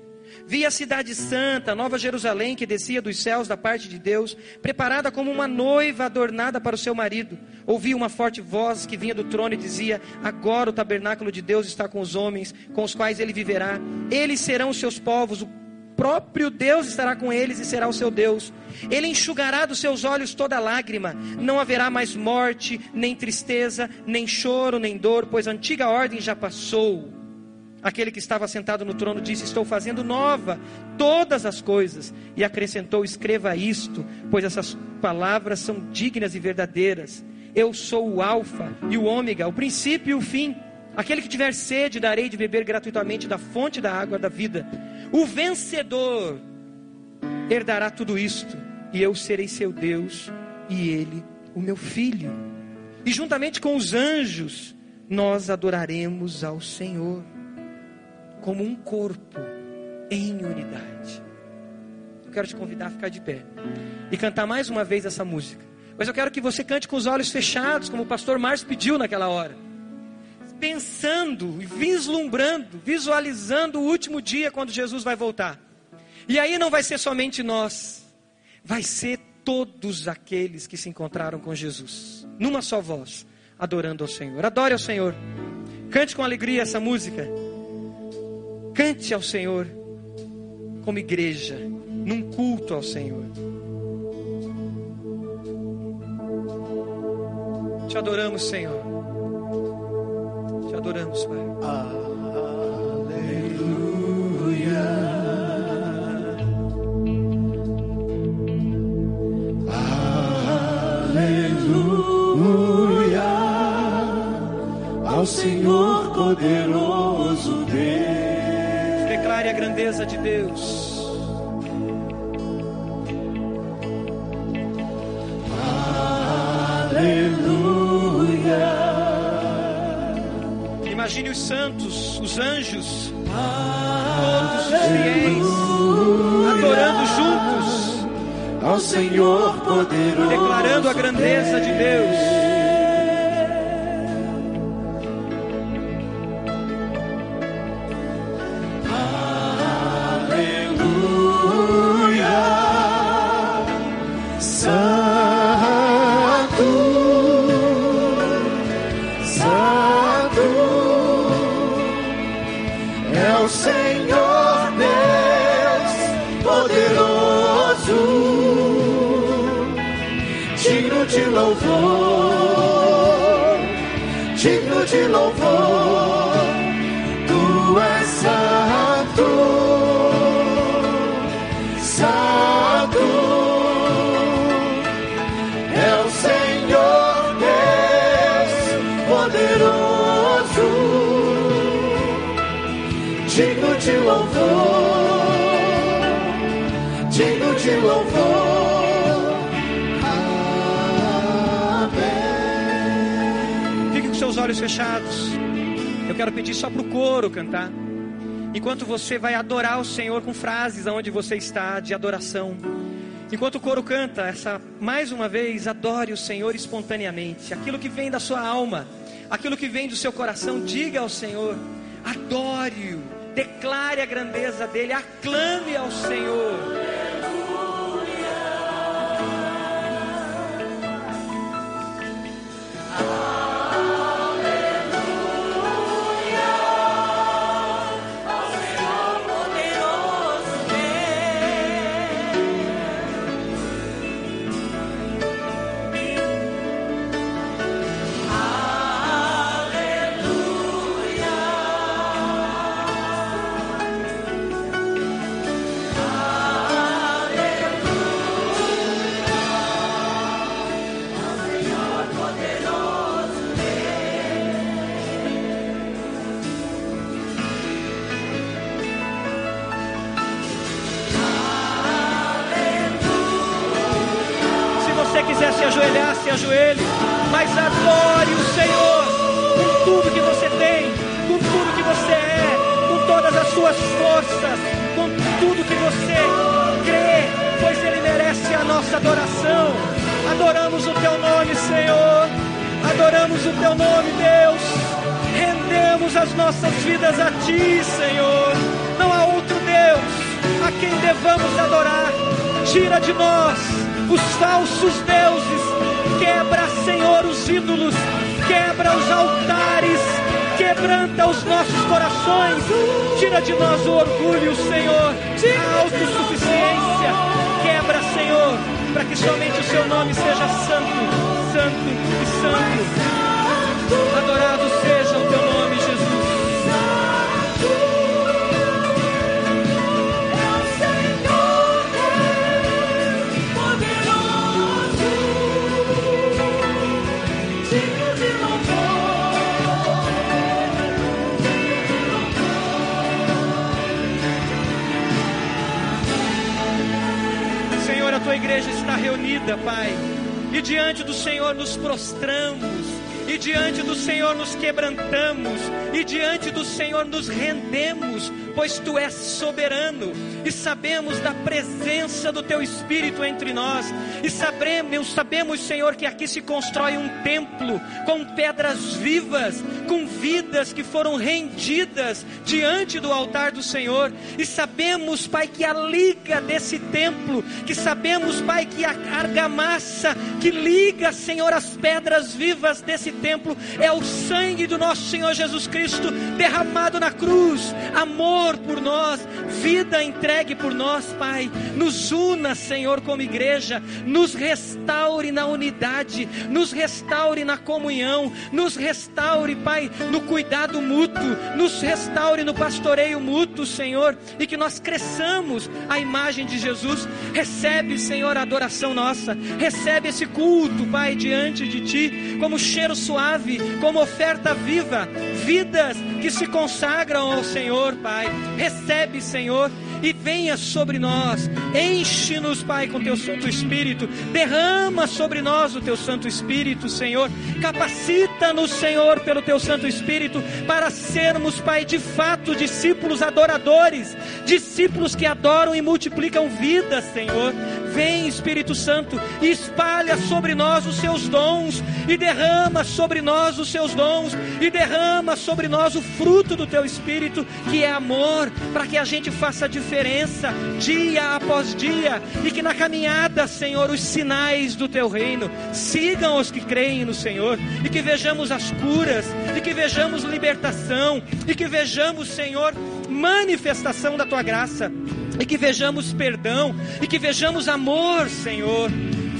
Vi a cidade santa, Nova Jerusalém, que descia dos céus da parte de Deus, preparada como uma noiva adornada para o seu marido. Ouvi uma forte voz que vinha do trono e dizia: Agora o tabernáculo de Deus está com os homens, com os quais ele viverá. Eles serão os seus povos, o próprio Deus estará com eles e será o seu Deus. Ele enxugará dos seus olhos toda lágrima. Não haverá mais morte, nem tristeza, nem choro, nem dor, pois a antiga ordem já passou. Aquele que estava sentado no trono disse: Estou fazendo nova todas as coisas. E acrescentou: Escreva isto, pois essas palavras são dignas e verdadeiras. Eu sou o Alfa e o Ômega, o princípio e o fim. Aquele que tiver sede, darei de beber gratuitamente da fonte da água da vida. O vencedor herdará tudo isto, e eu serei seu Deus, e ele o meu filho. E juntamente com os anjos, nós adoraremos ao Senhor, como um corpo em unidade. Eu quero te convidar a ficar de pé e cantar mais uma vez essa música. Mas eu quero que você cante com os olhos fechados, como o pastor Márcio pediu naquela hora. Pensando, vislumbrando, visualizando o último dia quando Jesus vai voltar. E aí não vai ser somente nós, vai ser todos aqueles que se encontraram com Jesus, numa só voz, adorando ao Senhor. Adore ao Senhor. Cante com alegria essa música. Cante ao Senhor como igreja, num culto ao Senhor. Te adoramos, Senhor. Te adoramos, Pai. Aleluia. Aleluia. Ao Senhor poderoso a grandeza de Deus. Aleluia. Imagine os santos, os anjos, todos os fiéis, adorando juntos, Ao Senhor poderoso. declarando a grandeza de Deus. Enquanto você vai adorar o Senhor com frases aonde você está de adoração. Enquanto o coro canta, essa mais uma vez adore o Senhor espontaneamente. Aquilo que vem da sua alma, aquilo que vem do seu coração, diga ao Senhor. Adore-o, declare a grandeza dele, aclame ao Senhor. lose e diante do Senhor nos rendemos, pois tu és soberano, e sabemos da presença do teu Espírito entre nós, e sabemos, sabemos, Senhor, que aqui se constrói um templo com pedras vivas, com vidas que foram rendidas diante do altar do Senhor, e sabemos, Pai, que a liga desse templo, que sabemos, Pai, que a argamassa que liga, Senhor, as pedras vivas desse templo é o sangue do nosso Senhor Jesus Cristo derramado na cruz, amor por nós, vida entregue por nós, Pai. Nos una, Senhor, como igreja, nos restaure na unidade, nos restaure na comunhão, nos restaure, Pai, no cuidado mútuo, nos restaure no pastoreio mútuo, Senhor, e que nós cresçamos a imagem de Jesus. Recebe, Senhor, a adoração nossa, recebe esse culto, Pai, diante de Ti, como cheiro suave, como oferta viva, vidas que se consagram ao Senhor, Pai. Recebe, Senhor, e venha sobre nós. Enche-nos, Pai, com teu Santo Espírito. Derrama sobre nós o teu Santo Espírito, Senhor. Capacita-nos, Senhor, pelo teu Santo Espírito, para sermos, Pai, de fato discípulos adoradores, discípulos que adoram e multiplicam vidas, Senhor. Vem, Espírito Santo, espalha sobre nós os seus dons, e derrama sobre nós os seus dons, e derrama sobre nós o fruto do teu Espírito, que é amor, para que a gente faça diferença dia após dia, e que na caminhada, Senhor, os sinais do teu reino sigam os que creem no Senhor, e que vejamos as curas, e que vejamos libertação, e que vejamos, Senhor, manifestação da tua graça e que vejamos perdão, e que vejamos amor, Senhor.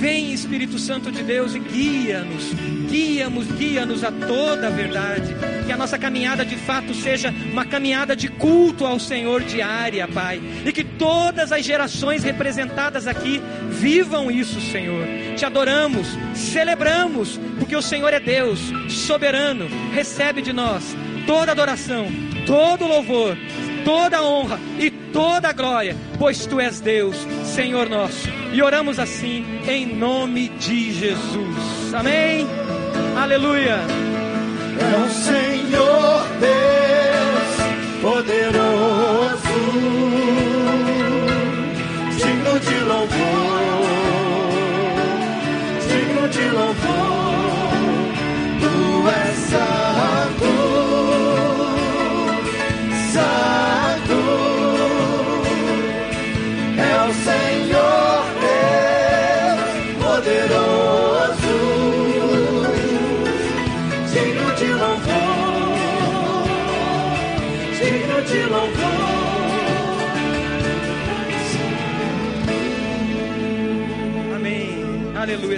Vem Espírito Santo de Deus e guia-nos, guia-nos, guia-nos a toda a verdade. Que a nossa caminhada de fato seja uma caminhada de culto ao Senhor diária, Pai. E que todas as gerações representadas aqui vivam isso, Senhor. Te adoramos, celebramos, porque o Senhor é Deus, soberano. Recebe de nós toda adoração, todo louvor, toda honra e toda glória, pois tu és Deus, Senhor nosso. E oramos assim em nome de Jesus. Amém. Aleluia. É o Senhor Deus poderoso,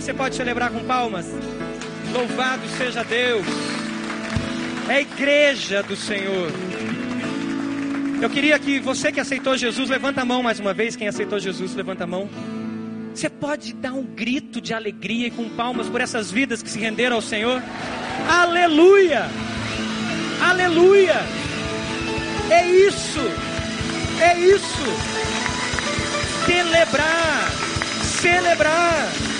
Você pode celebrar com palmas. Louvado seja Deus. É a igreja do Senhor. Eu queria que você que aceitou Jesus, levanta a mão mais uma vez. Quem aceitou Jesus, levanta a mão. Você pode dar um grito de alegria e com palmas por essas vidas que se renderam ao Senhor? Aleluia! Aleluia! É isso! É isso! Celebrar! Celebrar!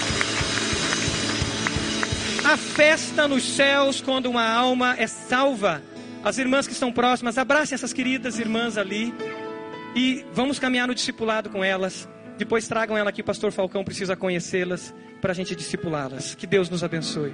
A festa nos céus quando uma alma é salva. As irmãs que estão próximas, abracem essas queridas irmãs ali e vamos caminhar no discipulado com elas. Depois tragam ela aqui, Pastor Falcão precisa conhecê-las para a gente discipulá-las. Que Deus nos abençoe.